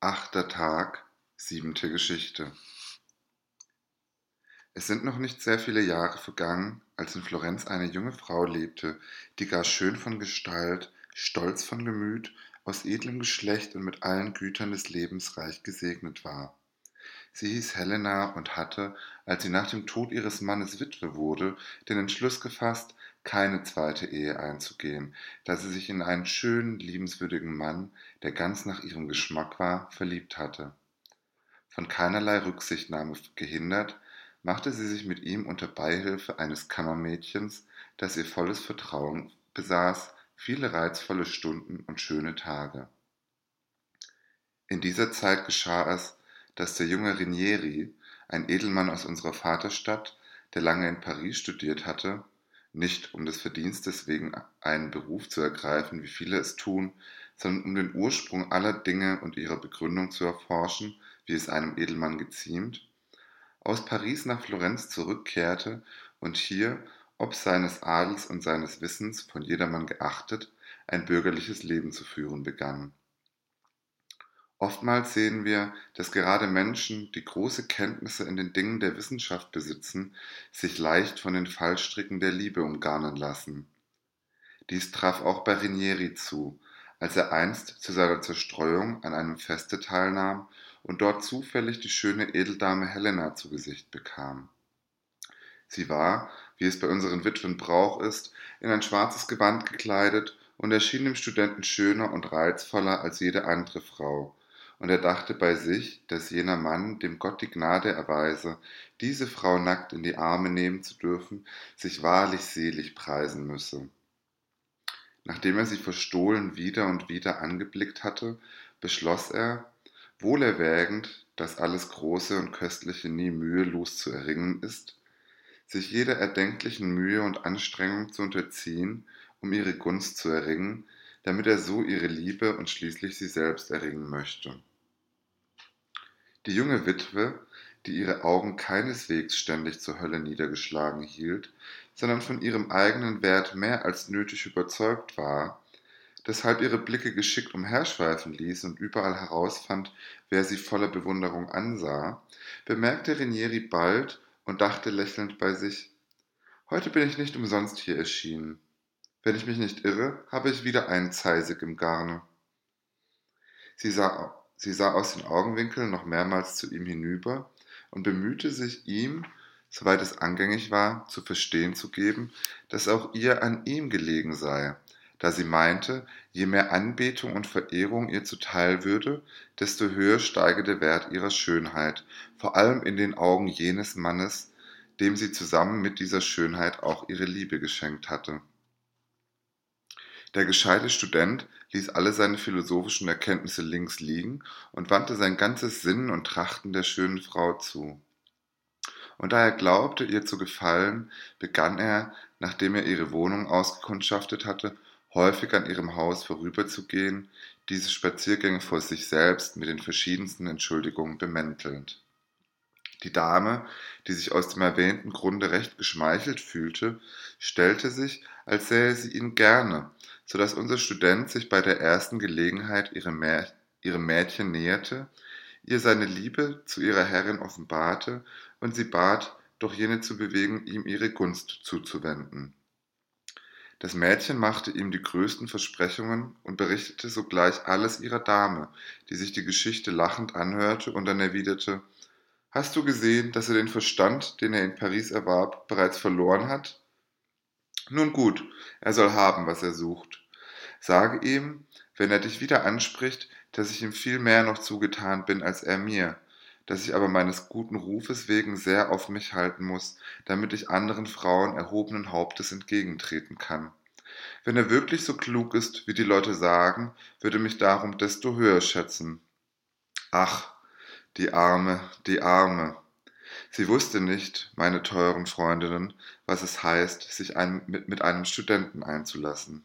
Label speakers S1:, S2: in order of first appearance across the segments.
S1: Achter Tag, siebente Geschichte. Es sind noch nicht sehr viele Jahre vergangen, als in Florenz eine junge Frau lebte, die gar schön von Gestalt, stolz von Gemüt, aus edlem Geschlecht und mit allen Gütern des Lebens reich gesegnet war. Sie hieß Helena und hatte, als sie nach dem Tod ihres Mannes Witwe wurde, den Entschluss gefasst, keine zweite Ehe einzugehen, da sie sich in einen schönen, liebenswürdigen Mann, der ganz nach ihrem Geschmack war, verliebt hatte. Von keinerlei Rücksichtnahme gehindert, machte sie sich mit ihm unter Beihilfe eines Kammermädchens, das ihr volles Vertrauen besaß, viele reizvolle Stunden und schöne Tage. In dieser Zeit geschah es, dass der junge Rinieri, ein Edelmann aus unserer Vaterstadt, der lange in Paris studiert hatte, nicht um des Verdienstes wegen einen Beruf zu ergreifen, wie viele es tun, sondern um den Ursprung aller Dinge und ihre Begründung zu erforschen, wie es einem Edelmann geziemt, aus Paris nach Florenz zurückkehrte und hier, ob seines Adels und seines Wissens von jedermann geachtet, ein bürgerliches Leben zu führen begann. Oftmals sehen wir, dass gerade Menschen, die große Kenntnisse in den Dingen der Wissenschaft besitzen, sich leicht von den Fallstricken der Liebe umgarnen lassen. Dies traf auch bei Rinieri zu, als er einst zu seiner Zerstreuung an einem Feste teilnahm und dort zufällig die schöne Edeldame Helena zu Gesicht bekam. Sie war, wie es bei unseren Witwen Brauch ist, in ein schwarzes Gewand gekleidet und erschien dem Studenten schöner und reizvoller als jede andere Frau, und er dachte bei sich, dass jener Mann, dem Gott die Gnade erweise, diese Frau nackt in die Arme nehmen zu dürfen, sich wahrlich selig preisen müsse. Nachdem er sie verstohlen wieder und wieder angeblickt hatte, beschloss er, wohl erwägend, dass alles Große und Köstliche nie mühelos zu erringen ist, sich jeder erdenklichen Mühe und Anstrengung zu unterziehen, um ihre Gunst zu erringen, damit er so ihre Liebe und schließlich sie selbst erringen möchte. Die junge Witwe, die ihre Augen keineswegs ständig zur Hölle niedergeschlagen hielt, sondern von ihrem eigenen Wert mehr als nötig überzeugt war, deshalb ihre Blicke geschickt umherschweifen ließ und überall herausfand, wer sie voller Bewunderung ansah, bemerkte Renieri bald und dachte lächelnd bei sich, heute bin ich nicht umsonst hier erschienen. Wenn ich mich nicht irre, habe ich wieder einen Zeisig im Garne. Sie sah Sie sah aus den Augenwinkeln noch mehrmals zu ihm hinüber und bemühte sich, ihm, soweit es angängig war, zu verstehen zu geben, dass auch ihr an ihm gelegen sei, da sie meinte, je mehr Anbetung und Verehrung ihr zuteil würde, desto höher steige der Wert ihrer Schönheit, vor allem in den Augen jenes Mannes, dem sie zusammen mit dieser Schönheit auch ihre Liebe geschenkt hatte. Der gescheite Student ließ alle seine philosophischen Erkenntnisse links liegen und wandte sein ganzes Sinnen und Trachten der schönen Frau zu. Und da er glaubte, ihr zu gefallen, begann er, nachdem er ihre Wohnung ausgekundschaftet hatte, häufig an ihrem Haus vorüberzugehen, diese Spaziergänge vor sich selbst mit den verschiedensten Entschuldigungen bemäntelnd. Die Dame, die sich aus dem erwähnten Grunde recht geschmeichelt fühlte, stellte sich, als sähe sie ihn gerne, so dass unser Student sich bei der ersten Gelegenheit ihrem Mädchen näherte, ihr seine Liebe zu ihrer Herrin offenbarte und sie bat, doch jene zu bewegen, ihm ihre Gunst zuzuwenden. Das Mädchen machte ihm die größten Versprechungen und berichtete sogleich alles ihrer Dame, die sich die Geschichte lachend anhörte und dann erwiderte Hast du gesehen, dass er den Verstand, den er in Paris erwarb, bereits verloren hat? Nun gut, er soll haben, was er sucht. Sage ihm, wenn er dich wieder anspricht, dass ich ihm viel mehr noch zugetan bin als er mir, dass ich aber meines guten Rufes wegen sehr auf mich halten muss, damit ich anderen Frauen erhobenen Hauptes entgegentreten kann. Wenn er wirklich so klug ist, wie die Leute sagen, würde mich darum desto höher schätzen. Ach, die Arme, die Arme. Sie wusste nicht, meine teuren Freundinnen, was es heißt, sich ein, mit, mit einem Studenten einzulassen.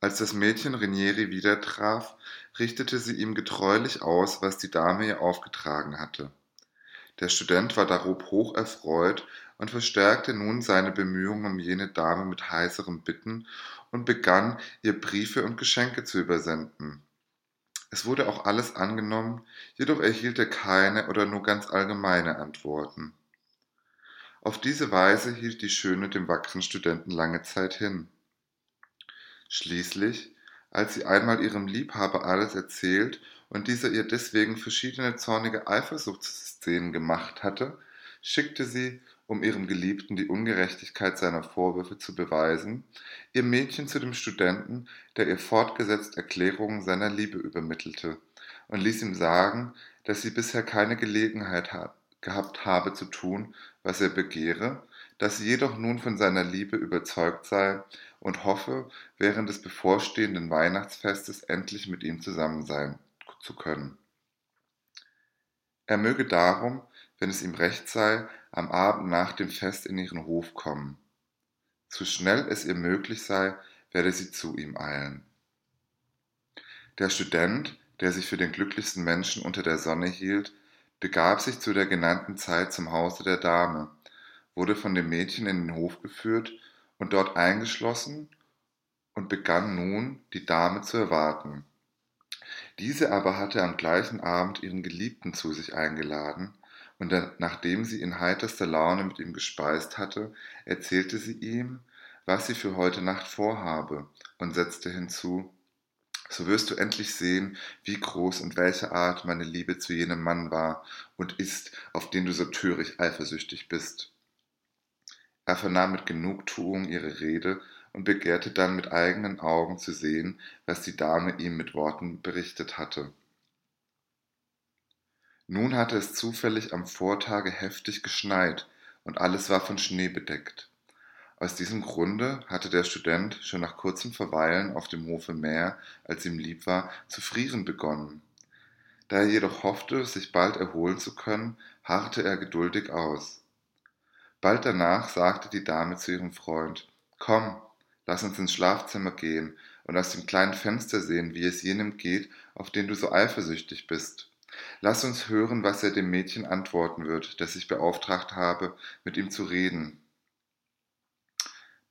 S1: Als das Mädchen Rinieri wieder traf, richtete sie ihm getreulich aus, was die Dame ihr aufgetragen hatte. Der Student war darob hoch erfreut und verstärkte nun seine Bemühungen um jene Dame mit heiserem Bitten und begann, ihr Briefe und Geschenke zu übersenden. Es wurde auch alles angenommen, jedoch erhielt er keine oder nur ganz allgemeine Antworten. Auf diese Weise hielt die Schöne dem wackeren Studenten lange Zeit hin. Schließlich, als sie einmal ihrem Liebhaber alles erzählt und dieser ihr deswegen verschiedene zornige Eifersuchtsszenen gemacht hatte, schickte sie, um ihrem Geliebten die Ungerechtigkeit seiner Vorwürfe zu beweisen, ihr Mädchen zu dem Studenten, der ihr fortgesetzt Erklärungen seiner Liebe übermittelte, und ließ ihm sagen, dass sie bisher keine Gelegenheit gehabt habe zu tun, was er begehre, dass sie jedoch nun von seiner Liebe überzeugt sei und hoffe, während des bevorstehenden Weihnachtsfestes endlich mit ihm zusammen sein zu können. Er möge darum, wenn es ihm recht sei, am Abend nach dem Fest in ihren Hof kommen. So schnell es ihr möglich sei, werde sie zu ihm eilen. Der Student, der sich für den glücklichsten Menschen unter der Sonne hielt, begab sich zu der genannten Zeit zum Hause der Dame, wurde von dem Mädchen in den Hof geführt und dort eingeschlossen und begann nun, die Dame zu erwarten. Diese aber hatte am gleichen Abend ihren Geliebten zu sich eingeladen, und nachdem sie in heiterster Laune mit ihm gespeist hatte, erzählte sie ihm, was sie für heute Nacht vorhabe, und setzte hinzu, so wirst du endlich sehen, wie groß und welche Art meine Liebe zu jenem Mann war und ist, auf den du so töricht eifersüchtig bist. Er vernahm mit Genugtuung ihre Rede und begehrte dann mit eigenen Augen zu sehen, was die Dame ihm mit Worten berichtet hatte. Nun hatte es zufällig am Vortage heftig geschneit und alles war von Schnee bedeckt. Aus diesem Grunde hatte der Student schon nach kurzem Verweilen auf dem Hofe mehr, als ihm lieb war, zu frieren begonnen. Da er jedoch hoffte, sich bald erholen zu können, harrte er geduldig aus. Bald danach sagte die Dame zu ihrem Freund Komm, lass uns ins Schlafzimmer gehen und aus dem kleinen Fenster sehen, wie es jenem geht, auf den du so eifersüchtig bist. Lass uns hören, was er dem Mädchen antworten wird, das ich beauftragt habe, mit ihm zu reden.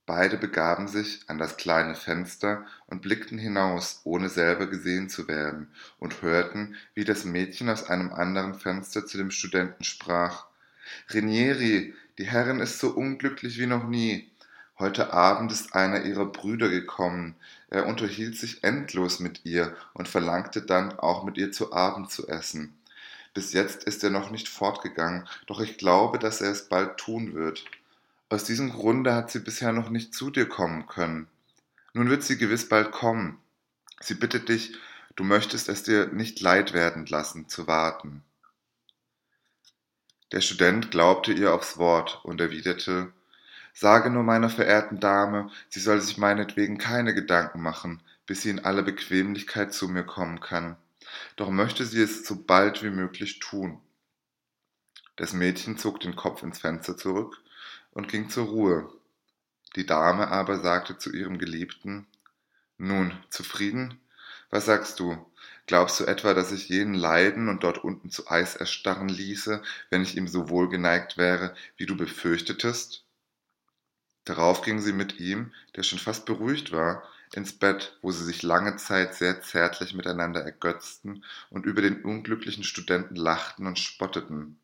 S1: Beide begaben sich an das kleine Fenster und blickten hinaus, ohne selber gesehen zu werden, und hörten, wie das Mädchen aus einem anderen Fenster zu dem Studenten sprach. Renieri, die Herrin ist so unglücklich wie noch nie. Heute Abend ist einer ihrer Brüder gekommen. Er unterhielt sich endlos mit ihr und verlangte dann, auch mit ihr zu Abend zu essen. Bis jetzt ist er noch nicht fortgegangen, doch ich glaube, dass er es bald tun wird. Aus diesem Grunde hat sie bisher noch nicht zu dir kommen können. Nun wird sie gewiss bald kommen. Sie bittet dich, du möchtest es dir nicht leid werden lassen, zu warten. Der Student glaubte ihr aufs Wort und erwiderte, Sage nur meiner verehrten Dame, sie soll sich meinetwegen keine Gedanken machen, bis sie in aller Bequemlichkeit zu mir kommen kann. Doch möchte sie es so bald wie möglich tun. Das Mädchen zog den Kopf ins Fenster zurück und ging zur Ruhe. Die Dame aber sagte zu ihrem Geliebten Nun, zufrieden? Was sagst du? Glaubst du etwa, dass ich jenen leiden und dort unten zu Eis erstarren ließe, wenn ich ihm so wohlgeneigt wäre, wie du befürchtetest? Darauf ging sie mit ihm, der schon fast beruhigt war, ins Bett, wo sie sich lange Zeit sehr zärtlich miteinander ergötzten und über den unglücklichen Studenten lachten und spotteten.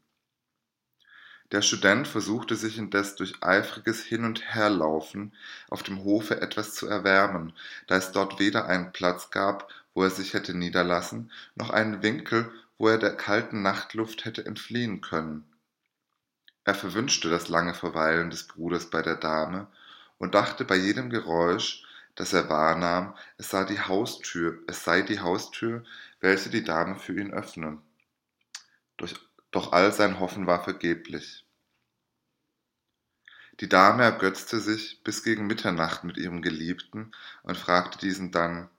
S1: Der Student versuchte sich indes durch eifriges Hin- und Herlaufen auf dem Hofe etwas zu erwärmen, da es dort weder einen Platz gab, wo er sich hätte niederlassen, noch einen Winkel, wo er der kalten Nachtluft hätte entfliehen können. Er verwünschte das lange Verweilen des Bruders bei der Dame und dachte bei jedem Geräusch, das er wahrnahm, es sei die Haustür, es sei die Haustür, welche die Dame für ihn öffne. Doch all sein Hoffen war vergeblich. Die Dame ergötzte sich bis gegen Mitternacht mit ihrem Geliebten und fragte diesen dann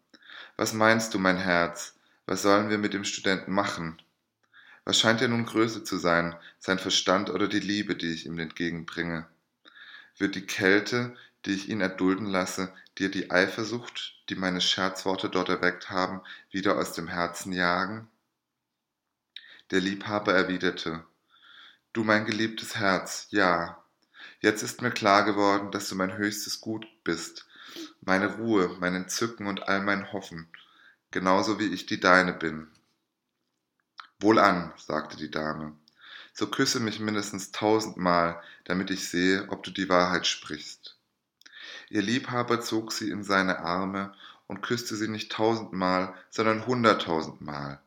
S1: Was meinst du, mein Herz, was sollen wir mit dem Studenten machen? Was scheint dir nun größer zu sein, sein Verstand oder die Liebe, die ich ihm entgegenbringe? Wird die Kälte, die ich ihn erdulden lasse, dir die Eifersucht, die meine Scherzworte dort erweckt haben, wieder aus dem Herzen jagen? Der Liebhaber erwiderte, Du mein geliebtes Herz, ja. Jetzt ist mir klar geworden, dass du mein höchstes Gut bist, meine Ruhe, mein Entzücken und all mein Hoffen. genauso wie ich die deine bin. Wohlan, sagte die Dame, so küsse mich mindestens tausendmal, damit ich sehe, ob du die Wahrheit sprichst. Ihr Liebhaber zog sie in seine Arme und küsste sie nicht tausendmal, sondern hunderttausendmal.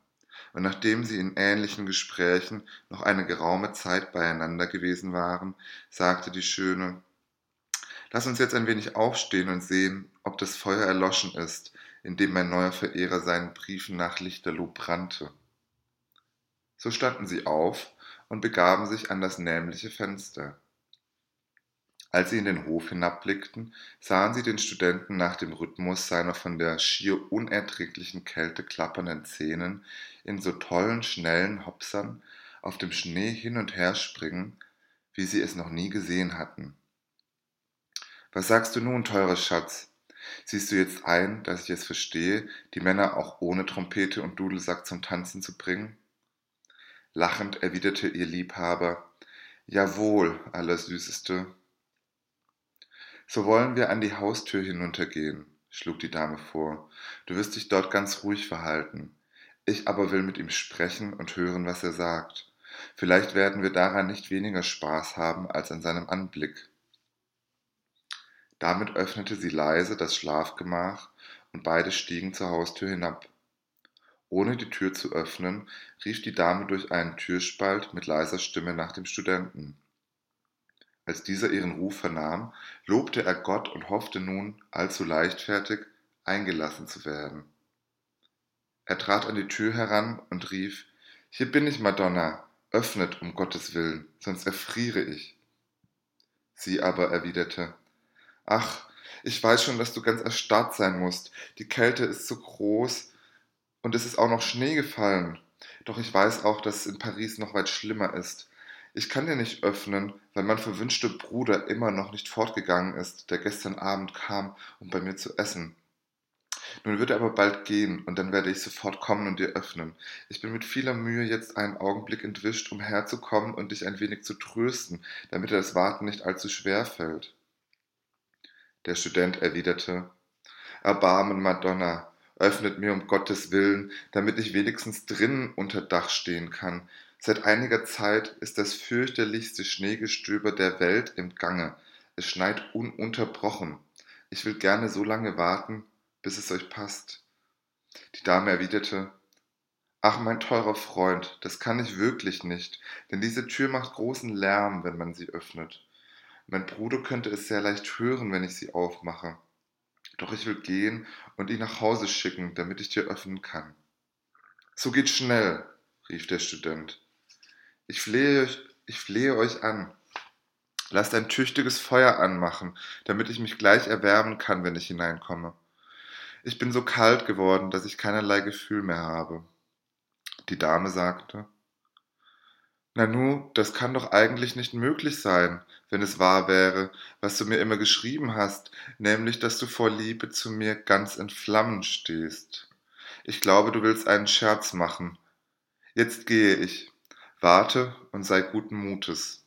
S1: Und nachdem sie in ähnlichen Gesprächen noch eine geraume Zeit beieinander gewesen waren, sagte die Schöne, Lass uns jetzt ein wenig aufstehen und sehen, ob das Feuer erloschen ist, in dem mein neuer Verehrer seinen Briefen nach Lichterloh brannte. So standen sie auf und begaben sich an das nämliche Fenster. Als sie in den Hof hinabblickten, sahen sie den Studenten nach dem Rhythmus seiner von der schier unerträglichen Kälte klappernden Zähnen in so tollen, schnellen Hopsern auf dem Schnee hin und her springen, wie sie es noch nie gesehen hatten. Was sagst du nun, teurer Schatz? Siehst du jetzt ein, dass ich es verstehe, die Männer auch ohne Trompete und Dudelsack zum Tanzen zu bringen? Lachend erwiderte ihr Liebhaber, Jawohl, Allersüßeste. So wollen wir an die Haustür hinuntergehen, schlug die Dame vor. Du wirst dich dort ganz ruhig verhalten. Ich aber will mit ihm sprechen und hören, was er sagt. Vielleicht werden wir daran nicht weniger Spaß haben als an seinem Anblick. Damit öffnete sie leise das Schlafgemach und beide stiegen zur Haustür hinab. Ohne die Tür zu öffnen, rief die Dame durch einen Türspalt mit leiser Stimme nach dem Studenten. Als dieser ihren Ruf vernahm, lobte er Gott und hoffte nun, allzu leichtfertig, eingelassen zu werden. Er trat an die Tür heran und rief Hier bin ich, Madonna, öffnet um Gottes willen, sonst erfriere ich. Sie aber erwiderte Ach, ich weiß schon, dass du ganz erstarrt sein musst. Die Kälte ist so groß und es ist auch noch Schnee gefallen. Doch ich weiß auch, dass es in Paris noch weit schlimmer ist. Ich kann dir nicht öffnen, weil mein verwünschter Bruder immer noch nicht fortgegangen ist, der gestern Abend kam, um bei mir zu essen. Nun wird er aber bald gehen, und dann werde ich sofort kommen und dir öffnen. Ich bin mit vieler Mühe jetzt einen Augenblick entwischt, um herzukommen und dich ein wenig zu trösten, damit dir das Warten nicht allzu schwer fällt. Der Student erwiderte Erbarmen, Madonna, öffnet mir um Gottes willen, damit ich wenigstens drinnen unter Dach stehen kann. Seit einiger Zeit ist das fürchterlichste Schneegestöber der Welt im Gange. Es schneit ununterbrochen. Ich will gerne so lange warten, bis es euch passt. Die Dame erwiderte Ach, mein teurer Freund, das kann ich wirklich nicht, denn diese Tür macht großen Lärm, wenn man sie öffnet. Mein Bruder könnte es sehr leicht hören, wenn ich sie aufmache. Doch ich will gehen und ihn nach Hause schicken, damit ich dir öffnen kann. So geht schnell, rief der Student. Ich flehe euch, ich flehe euch an. Lasst ein tüchtiges Feuer anmachen, damit ich mich gleich erwärmen kann, wenn ich hineinkomme. Ich bin so kalt geworden, dass ich keinerlei Gefühl mehr habe. Die Dame sagte, Nanu, das kann doch eigentlich nicht möglich sein, wenn es wahr wäre, was du mir immer geschrieben hast, nämlich, dass du vor Liebe zu mir ganz in Flammen stehst. Ich glaube, du willst einen Scherz machen. Jetzt gehe ich. Warte und sei guten Mutes.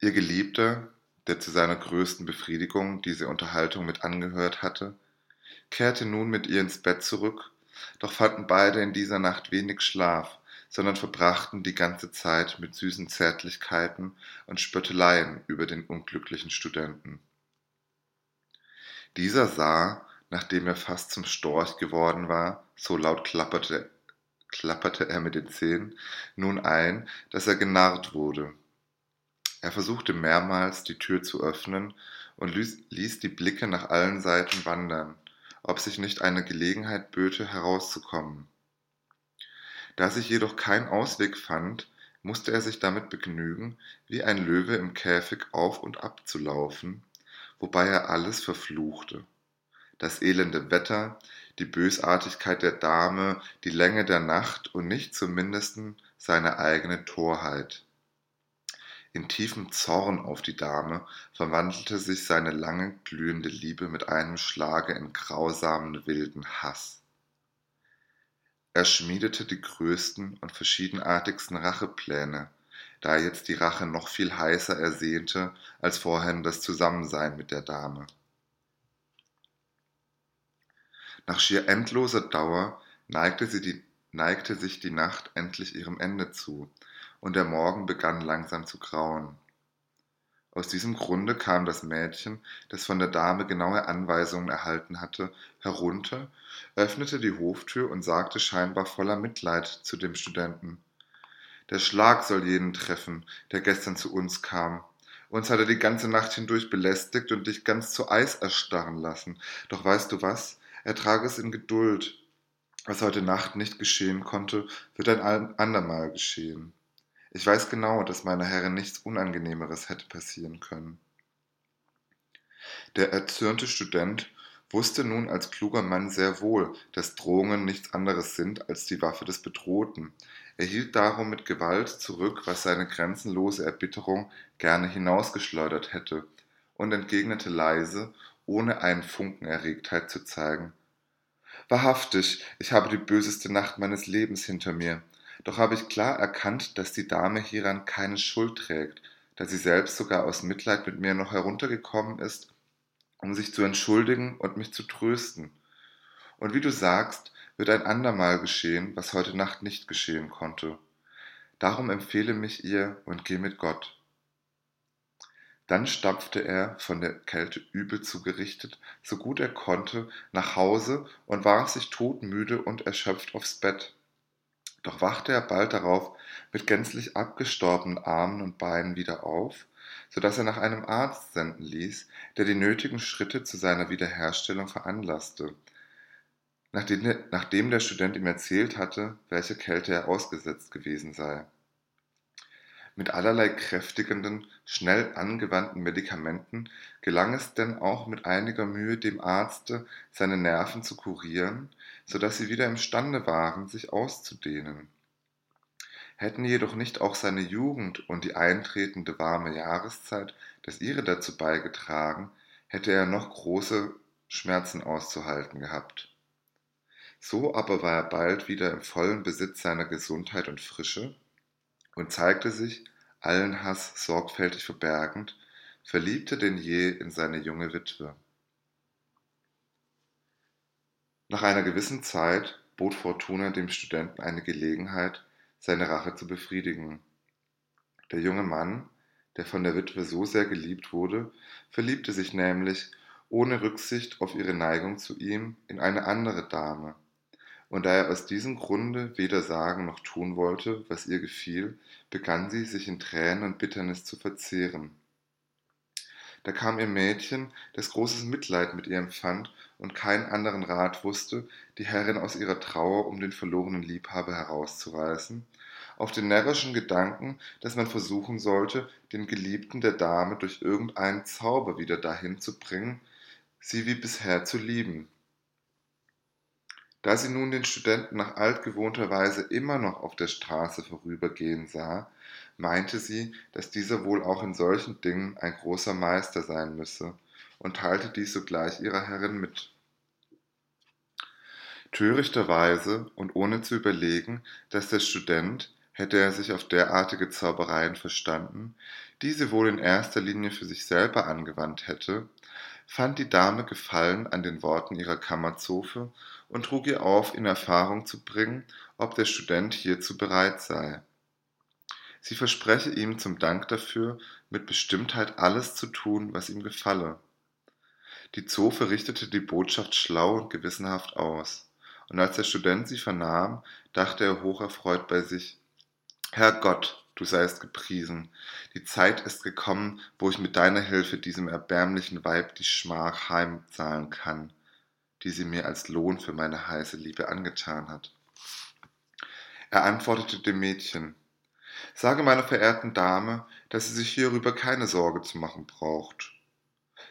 S1: Ihr Geliebter, der zu seiner größten Befriedigung diese Unterhaltung mit angehört hatte, kehrte nun mit ihr ins Bett zurück, doch fanden beide in dieser Nacht wenig Schlaf, sondern verbrachten die ganze Zeit mit süßen Zärtlichkeiten und Spötteleien über den unglücklichen Studenten. Dieser sah, nachdem er fast zum Storch geworden war, so laut klapperte, klapperte er mit den Zähnen, nun ein, dass er genarrt wurde. Er versuchte mehrmals, die Tür zu öffnen und ließ die Blicke nach allen Seiten wandern, ob sich nicht eine Gelegenheit böte, herauszukommen. Da sich jedoch kein Ausweg fand, musste er sich damit begnügen, wie ein Löwe im Käfig auf und ab zu laufen, wobei er alles verfluchte. Das elende Wetter, die Bösartigkeit der Dame, die Länge der Nacht und nicht zum mindesten seine eigene Torheit. In tiefem Zorn auf die Dame verwandelte sich seine lange glühende Liebe mit einem Schlage in grausamen wilden Hass. Er schmiedete die größten und verschiedenartigsten Rachepläne, da er jetzt die Rache noch viel heißer ersehnte als vorhin das Zusammensein mit der Dame. Nach schier endloser Dauer neigte, die, neigte sich die Nacht endlich ihrem Ende zu, und der Morgen begann langsam zu grauen. Aus diesem Grunde kam das Mädchen, das von der Dame genaue Anweisungen erhalten hatte, herunter, öffnete die Hoftür und sagte scheinbar voller Mitleid zu dem Studenten Der Schlag soll jeden treffen, der gestern zu uns kam. Uns hat er die ganze Nacht hindurch belästigt und dich ganz zu Eis erstarren lassen. Doch weißt du was? Ertrage es in Geduld. Was heute Nacht nicht geschehen konnte, wird ein andermal geschehen. Ich weiß genau, dass meiner Herrin nichts Unangenehmeres hätte passieren können. Der erzürnte Student wusste nun als kluger Mann sehr wohl, dass Drohungen nichts anderes sind als die Waffe des Bedrohten. Er hielt darum mit Gewalt zurück, was seine grenzenlose Erbitterung gerne hinausgeschleudert hätte, und entgegnete leise, ohne einen Funken Erregtheit zu zeigen. Wahrhaftig, ich habe die böseste Nacht meines Lebens hinter mir. Doch habe ich klar erkannt, dass die Dame hieran keine Schuld trägt, da sie selbst sogar aus Mitleid mit mir noch heruntergekommen ist, um sich zu entschuldigen und mich zu trösten. Und wie du sagst, wird ein andermal geschehen, was heute Nacht nicht geschehen konnte. Darum empfehle mich ihr und geh mit Gott. Dann stapfte er, von der Kälte übel zugerichtet, so gut er konnte, nach Hause und warf sich todmüde und erschöpft aufs Bett. Doch wachte er bald darauf mit gänzlich abgestorbenen Armen und Beinen wieder auf, so dass er nach einem Arzt senden ließ, der die nötigen Schritte zu seiner Wiederherstellung veranlasste, nachdem, nachdem der Student ihm erzählt hatte, welche Kälte er ausgesetzt gewesen sei. Mit allerlei kräftigenden, schnell angewandten Medikamenten gelang es denn auch mit einiger Mühe dem Arzte, seine Nerven zu kurieren, so dass sie wieder imstande waren, sich auszudehnen. Hätten jedoch nicht auch seine Jugend und die eintretende warme Jahreszeit das ihre dazu beigetragen, hätte er noch große Schmerzen auszuhalten gehabt. So aber war er bald wieder im vollen Besitz seiner Gesundheit und Frische, und zeigte sich, allen Hass sorgfältig verbergend, verliebter denn je in seine junge Witwe. Nach einer gewissen Zeit bot Fortuna dem Studenten eine Gelegenheit, seine Rache zu befriedigen. Der junge Mann, der von der Witwe so sehr geliebt wurde, verliebte sich nämlich, ohne Rücksicht auf ihre Neigung zu ihm, in eine andere Dame, und da er aus diesem Grunde weder sagen noch tun wollte, was ihr gefiel, begann sie, sich in Tränen und Bitternis zu verzehren. Da kam ihr Mädchen, das großes Mitleid mit ihr empfand und keinen anderen Rat wusste, die Herrin aus ihrer Trauer um den verlorenen Liebhaber herauszureißen, auf den närrischen Gedanken, dass man versuchen sollte, den Geliebten der Dame durch irgendeinen Zauber wieder dahin zu bringen, sie wie bisher zu lieben. Da sie nun den Studenten nach altgewohnter Weise immer noch auf der Straße vorübergehen sah, meinte sie, dass dieser wohl auch in solchen Dingen ein großer Meister sein müsse, und teilte dies sogleich ihrer Herrin mit. Törichterweise und ohne zu überlegen, dass der Student, hätte er sich auf derartige Zaubereien verstanden, diese wohl in erster Linie für sich selber angewandt hätte, fand die Dame Gefallen an den Worten ihrer Kammerzofe und trug ihr auf, in Erfahrung zu bringen, ob der Student hierzu bereit sei. Sie verspreche ihm zum Dank dafür, mit Bestimmtheit alles zu tun, was ihm gefalle. Die Zofe richtete die Botschaft schlau und gewissenhaft aus, und als der Student sie vernahm, dachte er hocherfreut bei sich, Herr Gott, du seist gepriesen. Die Zeit ist gekommen, wo ich mit deiner Hilfe diesem erbärmlichen Weib die Schmach heimzahlen kann die sie mir als Lohn für meine heiße Liebe angetan hat. Er antwortete dem Mädchen, Sage meiner verehrten Dame, dass sie sich hierüber keine Sorge zu machen braucht.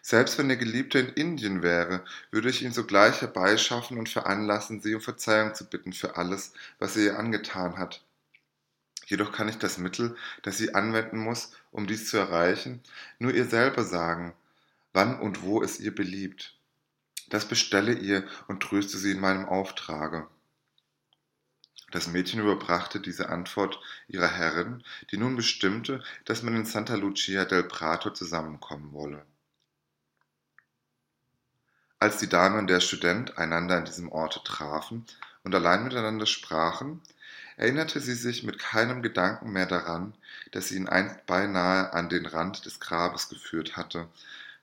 S1: Selbst wenn ihr Geliebter in Indien wäre, würde ich ihn sogleich herbeischaffen und veranlassen, sie um Verzeihung zu bitten für alles, was sie ihr angetan hat. Jedoch kann ich das Mittel, das sie anwenden muss, um dies zu erreichen, nur ihr selber sagen, wann und wo es ihr beliebt. Das bestelle ihr und tröste sie in meinem Auftrage. Das Mädchen überbrachte diese Antwort ihrer Herrin, die nun bestimmte, dass man in Santa Lucia del Prato zusammenkommen wolle. Als die Dame und der Student einander an diesem Orte trafen und allein miteinander sprachen, erinnerte sie sich mit keinem Gedanken mehr daran, dass sie ihn einst beinahe an den Rand des Grabes geführt hatte,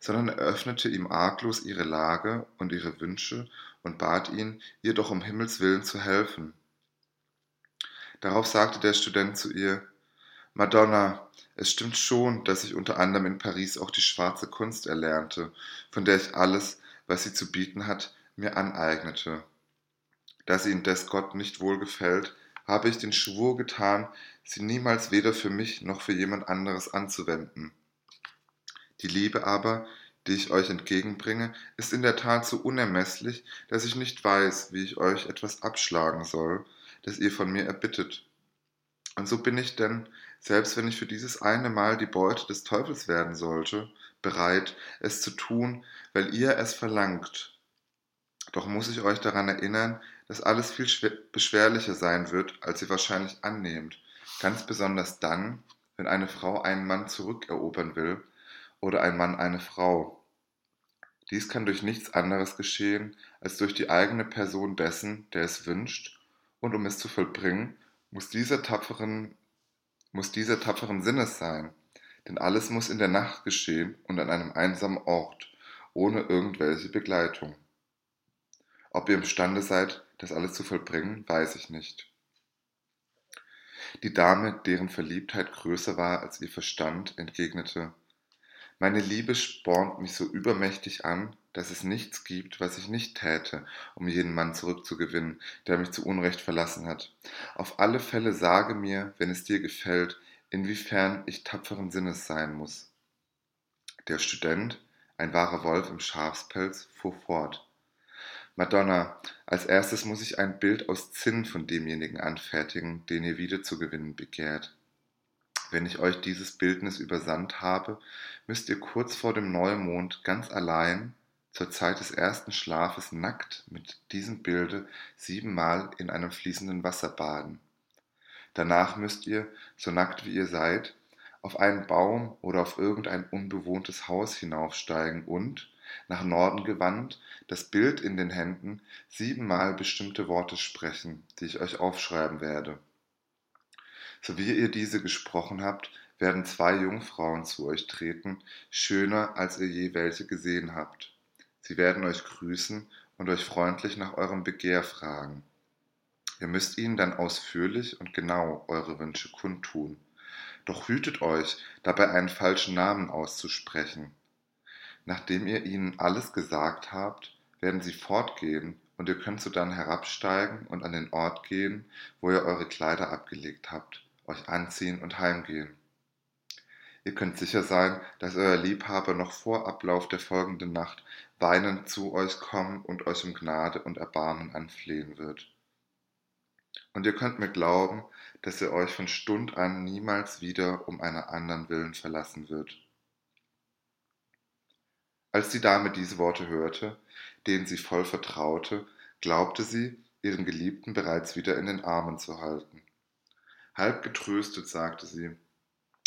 S1: sondern eröffnete ihm arglos ihre Lage und ihre Wünsche und bat ihn, ihr doch um Himmels willen zu helfen. Darauf sagte der Student zu ihr, Madonna, es stimmt schon, dass ich unter anderem in Paris auch die schwarze Kunst erlernte, von der ich alles, was sie zu bieten hat, mir aneignete. Da sie indes Gott nicht wohl gefällt, habe ich den Schwur getan, sie niemals weder für mich noch für jemand anderes anzuwenden. Die Liebe aber, die ich euch entgegenbringe, ist in der Tat so unermesslich, dass ich nicht weiß, wie ich euch etwas abschlagen soll, das ihr von mir erbittet. Und so bin ich denn, selbst wenn ich für dieses eine Mal die Beute des Teufels werden sollte, bereit, es zu tun, weil ihr es verlangt. Doch muss ich euch daran erinnern, dass alles viel beschwerlicher sein wird, als ihr wahrscheinlich annehmt, ganz besonders dann, wenn eine Frau einen Mann zurückerobern will oder ein Mann eine Frau. Dies kann durch nichts anderes geschehen, als durch die eigene Person dessen, der es wünscht, und um es zu vollbringen, muss dieser tapferen, muss dieser tapferen Sinnes sein, denn alles muss in der Nacht geschehen und an einem einsamen Ort, ohne irgendwelche Begleitung. Ob ihr imstande seid, das alles zu vollbringen, weiß ich nicht. Die Dame, deren Verliebtheit größer war als ihr Verstand, entgegnete Meine Liebe spornt mich so übermächtig an, dass es nichts gibt, was ich nicht täte, um jeden Mann zurückzugewinnen, der mich zu Unrecht verlassen hat. Auf alle Fälle sage mir, wenn es dir gefällt, inwiefern ich tapferen Sinnes sein muss. Der Student, ein wahrer Wolf im Schafspelz, fuhr fort. Madonna, als erstes muss ich ein Bild aus Zinn von demjenigen anfertigen, den ihr wiederzugewinnen begehrt. Wenn ich euch dieses Bildnis übersandt habe, müsst ihr kurz vor dem Neumond ganz allein zur Zeit des ersten Schlafes nackt mit diesem Bilde siebenmal in einem fließenden Wasser baden. Danach müsst ihr, so nackt wie ihr seid, auf einen Baum oder auf irgendein unbewohntes Haus hinaufsteigen und, nach Norden gewandt, das Bild in den Händen, siebenmal bestimmte Worte sprechen, die ich euch aufschreiben werde. So wie ihr diese gesprochen habt, werden zwei Jungfrauen zu euch treten, schöner als ihr je welche gesehen habt. Sie werden euch grüßen und euch freundlich nach eurem Begehr fragen. Ihr müsst ihnen dann ausführlich und genau eure Wünsche kundtun. Doch hütet euch, dabei einen falschen Namen auszusprechen. Nachdem ihr ihnen alles gesagt habt, werden sie fortgehen und ihr könnt sodann herabsteigen und an den Ort gehen, wo ihr eure Kleider abgelegt habt, euch anziehen und heimgehen. Ihr könnt sicher sein, dass euer Liebhaber noch vor Ablauf der folgenden Nacht weinend zu euch kommen und euch um Gnade und Erbarmen anflehen wird. Und ihr könnt mir glauben, dass er euch von Stund an niemals wieder um einer anderen willen verlassen wird. Als die Dame diese Worte hörte, denen sie voll vertraute, glaubte sie, ihren Geliebten bereits wieder in den Armen zu halten. Halb getröstet sagte sie,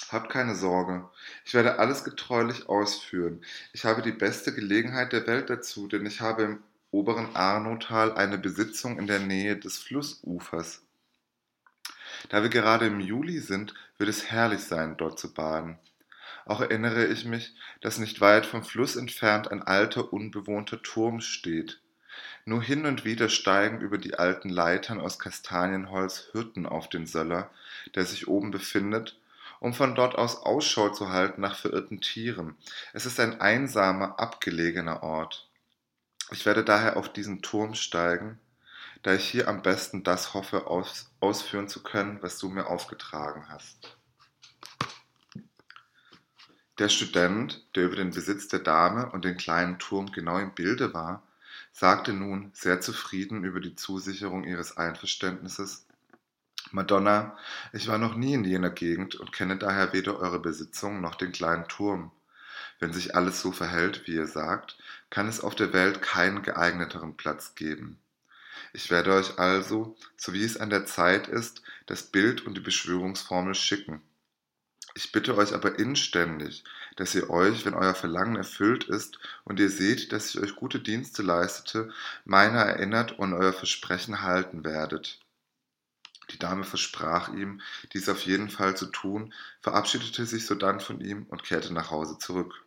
S1: Habt keine Sorge, ich werde alles getreulich ausführen. Ich habe die beste Gelegenheit der Welt dazu, denn ich habe im oberen Arnotal eine Besitzung in der Nähe des Flussufers. Da wir gerade im Juli sind, wird es herrlich sein, dort zu baden. Auch erinnere ich mich, dass nicht weit vom Fluss entfernt ein alter, unbewohnter Turm steht. Nur hin und wieder steigen über die alten Leitern aus Kastanienholz Hirten auf den Söller, der sich oben befindet, um von dort aus Ausschau zu halten nach verirrten Tieren. Es ist ein einsamer, abgelegener Ort. Ich werde daher auf diesen Turm steigen, da ich hier am besten das hoffe, aus, ausführen zu können, was du mir aufgetragen hast. Der Student, der über den Besitz der Dame und den kleinen Turm genau im Bilde war, sagte nun, sehr zufrieden über die Zusicherung ihres Einverständnisses, Madonna, ich war noch nie in jener Gegend und kenne daher weder eure Besitzung noch den kleinen Turm. Wenn sich alles so verhält, wie ihr sagt, kann es auf der Welt keinen geeigneteren Platz geben. Ich werde euch also, so wie es an der Zeit ist, das Bild und die Beschwörungsformel schicken Ich bitte euch aber inständig, dass ihr euch, wenn euer Verlangen erfüllt ist und ihr seht, dass ich euch gute Dienste leistete, meiner erinnert und euer Versprechen halten werdet. Die Dame versprach ihm, dies auf jeden Fall zu tun, verabschiedete sich sodann von ihm und kehrte nach Hause zurück.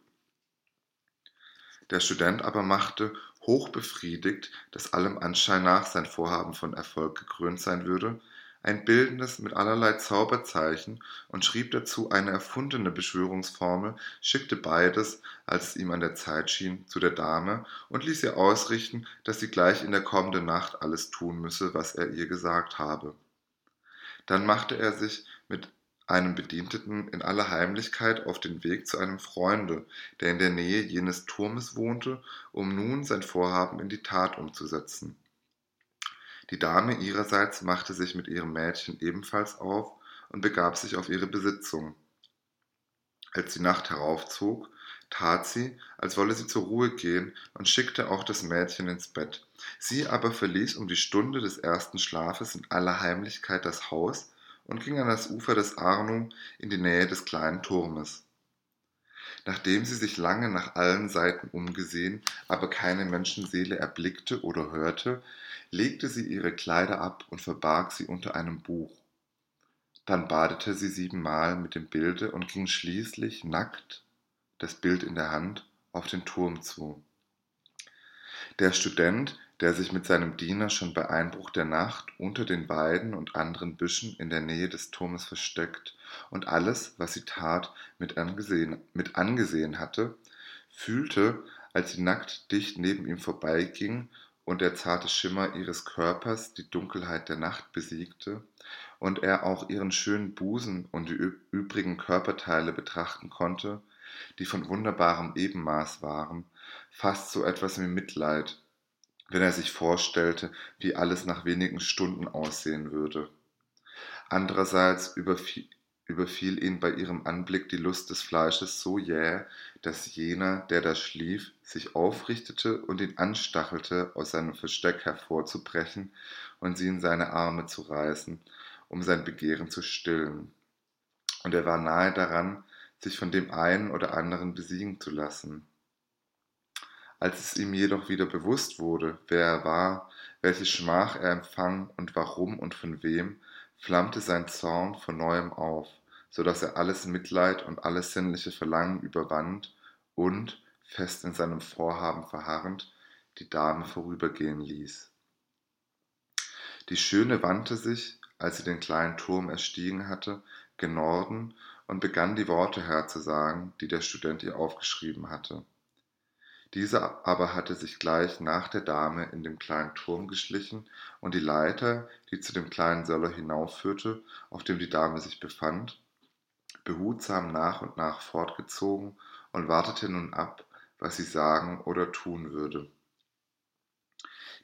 S1: Der Student aber machte, hochbefriedigt, dass allem Anschein nach sein Vorhaben von Erfolg gekrönt sein würde, ein bildendes mit allerlei Zauberzeichen und schrieb dazu eine erfundene Beschwörungsformel, schickte beides, als es ihm an der Zeit schien, zu der Dame und ließ ihr ausrichten, dass sie gleich in der kommenden Nacht alles tun müsse, was er ihr gesagt habe. Dann machte er sich mit einem Bedienteten in aller Heimlichkeit auf den Weg zu einem Freunde, der in der Nähe jenes Turmes wohnte, um nun sein Vorhaben in die Tat umzusetzen. Die Dame ihrerseits machte sich mit ihrem Mädchen ebenfalls auf und begab sich auf ihre Besitzung. Als die Nacht heraufzog, tat sie, als wolle sie zur Ruhe gehen und schickte auch das Mädchen ins Bett. Sie aber verließ um die Stunde des ersten Schlafes in aller Heimlichkeit das Haus und ging an das Ufer des Arno in die Nähe des kleinen Turmes. Nachdem sie sich lange nach allen Seiten umgesehen, aber keine Menschenseele erblickte oder hörte, legte sie ihre Kleider ab und verbarg sie unter einem Buch. Dann badete sie siebenmal mit dem Bilde und ging schließlich nackt, das Bild in der Hand, auf den Turm zu. Der Student, der sich mit seinem Diener schon bei Einbruch der Nacht unter den Weiden und anderen Büschen in der Nähe des Turmes versteckt und alles, was sie tat, mit angesehen, mit angesehen hatte, fühlte, als sie nackt dicht neben ihm vorbeiging und der zarte Schimmer ihres Körpers die Dunkelheit der Nacht besiegte und er auch ihren schönen Busen und die übrigen Körperteile betrachten konnte, die von wunderbarem Ebenmaß waren, fast so etwas wie Mitleid, wenn er sich vorstellte, wie alles nach wenigen Stunden aussehen würde. Andererseits überfiel, überfiel ihn bei ihrem Anblick die Lust des Fleisches so jäh, dass jener, der da schlief, sich aufrichtete und ihn anstachelte, aus seinem Versteck hervorzubrechen und sie in seine Arme zu reißen, um sein Begehren zu stillen. Und er war nahe daran, sich von dem einen oder anderen besiegen zu lassen. Als es ihm jedoch wieder bewusst wurde, wer er war, welche Schmach er empfangen und warum und von wem, flammte sein Zorn von neuem auf, so dass er alles Mitleid und alles sinnliche Verlangen überwand und, fest in seinem Vorhaben verharrend, die Dame vorübergehen ließ. Die Schöne wandte sich, als sie den kleinen Turm erstiegen hatte, gen Norden und begann die Worte herzusagen, die der Student ihr aufgeschrieben hatte. Dieser aber hatte sich gleich nach der Dame in den kleinen Turm geschlichen und die Leiter, die zu dem kleinen Söller hinaufführte, auf dem die Dame sich befand, behutsam nach und nach fortgezogen und wartete nun ab, was sie sagen oder tun würde.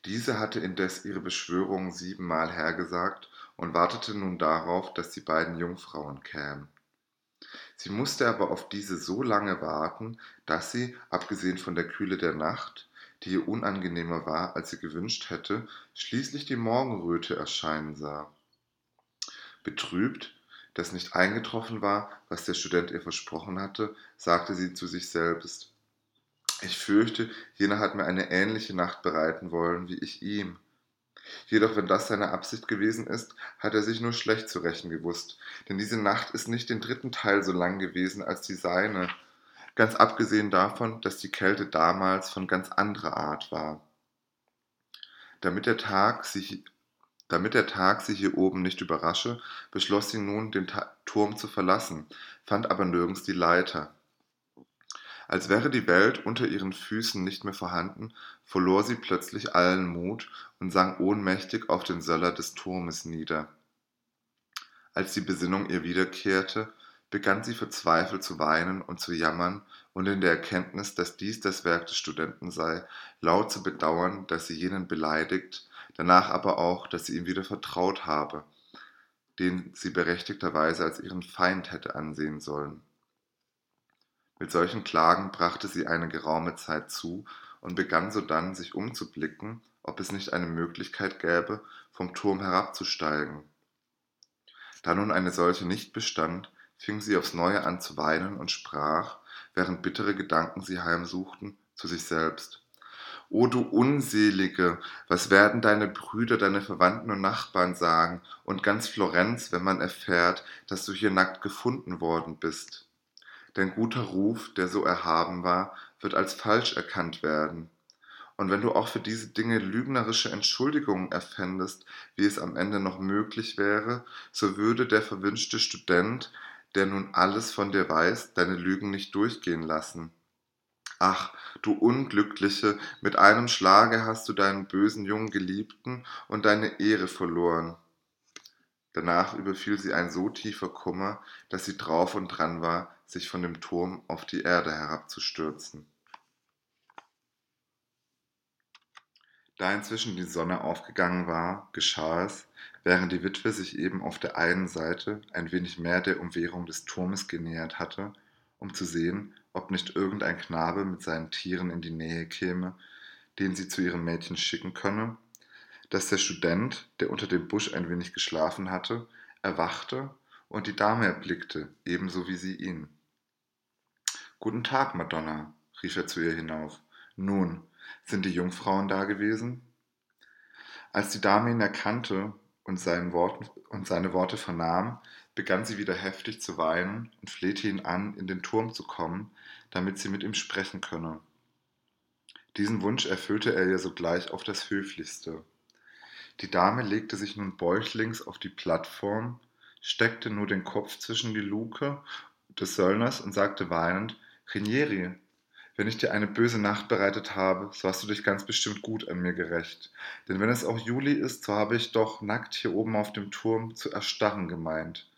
S1: Diese hatte indes ihre Beschwörung siebenmal hergesagt und wartete nun darauf, dass die beiden Jungfrauen kämen. Sie musste aber auf diese so lange warten, dass sie, abgesehen von der Kühle der Nacht, die ihr unangenehmer war, als sie gewünscht hätte, schließlich die Morgenröte erscheinen sah. Betrübt, dass nicht eingetroffen war, was der Student ihr versprochen hatte, sagte sie zu sich selbst Ich fürchte, jener hat mir eine ähnliche Nacht bereiten wollen wie ich ihm. Jedoch, wenn das seine Absicht gewesen ist, hat er sich nur schlecht zu rächen gewusst, denn diese Nacht ist nicht den dritten Teil so lang gewesen als die seine, ganz abgesehen davon, dass die Kälte damals von ganz anderer Art war. Damit der Tag sich damit der Tag sie hier oben nicht überrasche, beschloss sie nun, den Ta Turm zu verlassen, fand aber nirgends die Leiter. Als wäre die Welt unter ihren Füßen nicht mehr vorhanden, verlor sie plötzlich allen Mut und sank ohnmächtig auf den Söller des Turmes nieder. Als die Besinnung ihr wiederkehrte, begann sie verzweifelt zu weinen und zu jammern und in der Erkenntnis, dass dies das Werk des Studenten sei, laut zu bedauern, dass sie jenen beleidigt, danach aber auch, dass sie ihm wieder vertraut habe, den sie berechtigterweise als ihren Feind hätte ansehen sollen. Mit solchen Klagen brachte sie eine geraume Zeit zu und begann sodann sich umzublicken, ob es nicht eine Möglichkeit gäbe, vom Turm herabzusteigen. Da nun eine solche nicht bestand, fing sie aufs neue an zu weinen und sprach, während bittere Gedanken sie heimsuchten, zu sich selbst. O du Unselige, was werden deine Brüder, deine Verwandten und Nachbarn sagen, und ganz Florenz, wenn man erfährt, dass du hier nackt gefunden worden bist? Dein guter Ruf, der so erhaben war, wird als falsch erkannt werden. Und wenn du auch für diese Dinge lügnerische Entschuldigungen erfändest, wie es am Ende noch möglich wäre, so würde der verwünschte Student, der nun alles von dir weiß, deine Lügen nicht durchgehen lassen. Ach, du Unglückliche, mit einem Schlage hast du deinen bösen jungen Geliebten und deine Ehre verloren. Danach überfiel sie ein so tiefer Kummer, dass sie drauf und dran war, sich von dem Turm auf die Erde herabzustürzen. Da inzwischen die Sonne aufgegangen war, geschah es, während die Witwe sich eben auf der einen Seite ein wenig mehr der Umwehrung des Turmes genähert hatte, um zu sehen, ob nicht irgendein Knabe mit seinen Tieren in die Nähe käme, den sie zu ihrem Mädchen schicken könne, dass der Student, der unter dem Busch ein wenig geschlafen hatte, erwachte und die Dame erblickte, ebenso wie sie ihn. Guten Tag, Madonna, rief er zu ihr hinauf. Nun, sind die Jungfrauen da gewesen? Als die Dame ihn erkannte und, Worten, und seine Worte vernahm, begann sie wieder heftig zu weinen und flehte ihn an, in den Turm zu kommen, damit sie mit ihm sprechen könne. Diesen Wunsch erfüllte er ihr sogleich auf das Höflichste. Die Dame legte sich nun bäuchlings auf die Plattform, steckte nur den Kopf zwischen die Luke des Söllners und sagte weinend, Rinieri, wenn ich dir eine böse Nacht bereitet habe, so hast du dich ganz bestimmt gut an mir gerecht. Denn wenn es auch Juli ist, so habe ich doch nackt hier oben auf dem Turm zu erstarren gemeint.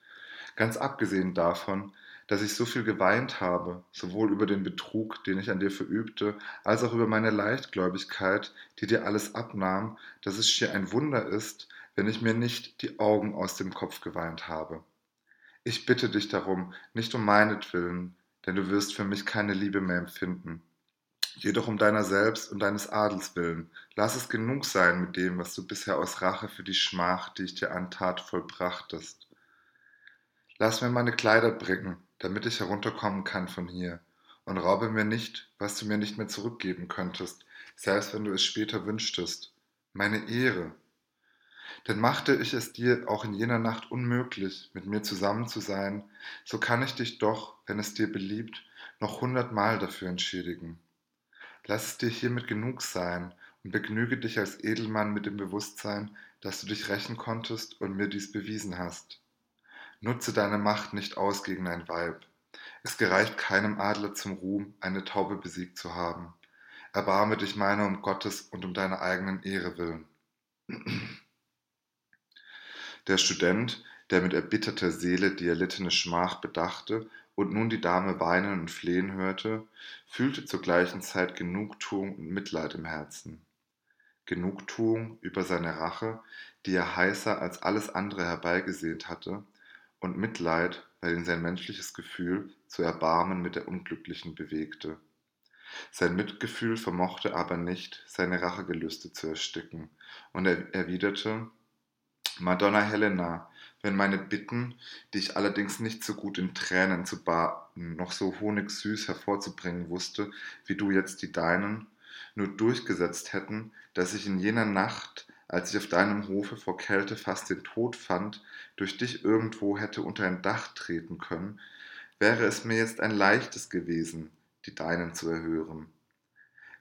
S1: Ganz abgesehen davon, dass ich so viel geweint habe, sowohl über den Betrug, den ich an dir verübte, als auch über meine Leichtgläubigkeit, die dir alles abnahm, dass es schier ein Wunder ist, wenn ich mir nicht die Augen aus dem Kopf geweint habe. Ich bitte dich darum, nicht um meinetwillen, denn du wirst für mich keine Liebe mehr empfinden. Jedoch um deiner selbst und deines Adels willen, lass es genug sein mit dem, was du bisher aus Rache für die Schmach, die ich dir antat, vollbrachtest. Lass mir meine Kleider bringen, damit ich herunterkommen kann von hier, und raube mir nicht, was du mir nicht mehr zurückgeben könntest, selbst wenn du es später wünschtest, meine Ehre, denn machte ich es dir auch in jener Nacht unmöglich, mit mir zusammen zu sein, so kann ich dich doch, wenn es dir beliebt, noch hundertmal dafür entschädigen. Lass es dir hiermit genug sein und begnüge dich als Edelmann mit dem Bewusstsein, dass du dich rächen konntest und mir dies bewiesen hast. Nutze deine Macht nicht aus gegen ein Weib. Es gereicht keinem Adler zum Ruhm, eine Taube besiegt zu haben. Erbarme dich meiner um Gottes und um deiner eigenen Ehre willen. Der Student, der mit erbitterter Seele die erlittene Schmach bedachte und nun die Dame weinen und flehen hörte, fühlte zur gleichen Zeit Genugtuung und Mitleid im Herzen. Genugtuung über seine Rache, die er heißer als alles andere herbeigesehnt hatte, und Mitleid, weil ihn sein menschliches Gefühl zu Erbarmen mit der Unglücklichen bewegte. Sein Mitgefühl vermochte aber nicht, seine Rachegelüste zu ersticken, und er erwiderte, Madonna Helena, wenn meine Bitten, die ich allerdings nicht so gut in Tränen zu baden, noch so honigsüß hervorzubringen wusste, wie du jetzt die deinen, nur durchgesetzt hätten, dass ich in jener Nacht, als ich auf deinem Hofe vor Kälte fast den Tod fand, durch dich irgendwo hätte unter ein Dach treten können, wäre es mir jetzt ein leichtes gewesen, die deinen zu erhören.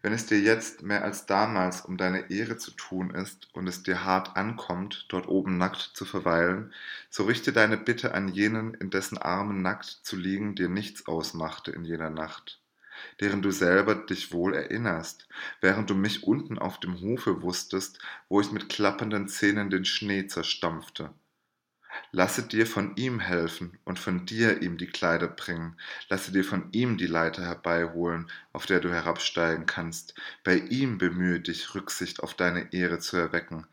S1: Wenn es dir jetzt mehr als damals um deine Ehre zu tun ist und es dir hart ankommt, dort oben nackt zu verweilen, so richte deine Bitte an jenen, in dessen Armen nackt zu liegen dir nichts ausmachte in jener Nacht, deren du selber dich wohl erinnerst, während du mich unten auf dem Hofe wusstest, wo ich mit klappernden Zähnen den Schnee zerstampfte. Lasse dir von ihm helfen und von dir ihm die Kleider bringen. Lasse dir von ihm die Leiter herbeiholen, auf der du herabsteigen kannst. Bei ihm bemühe dich, Rücksicht auf deine Ehre zu erwecken.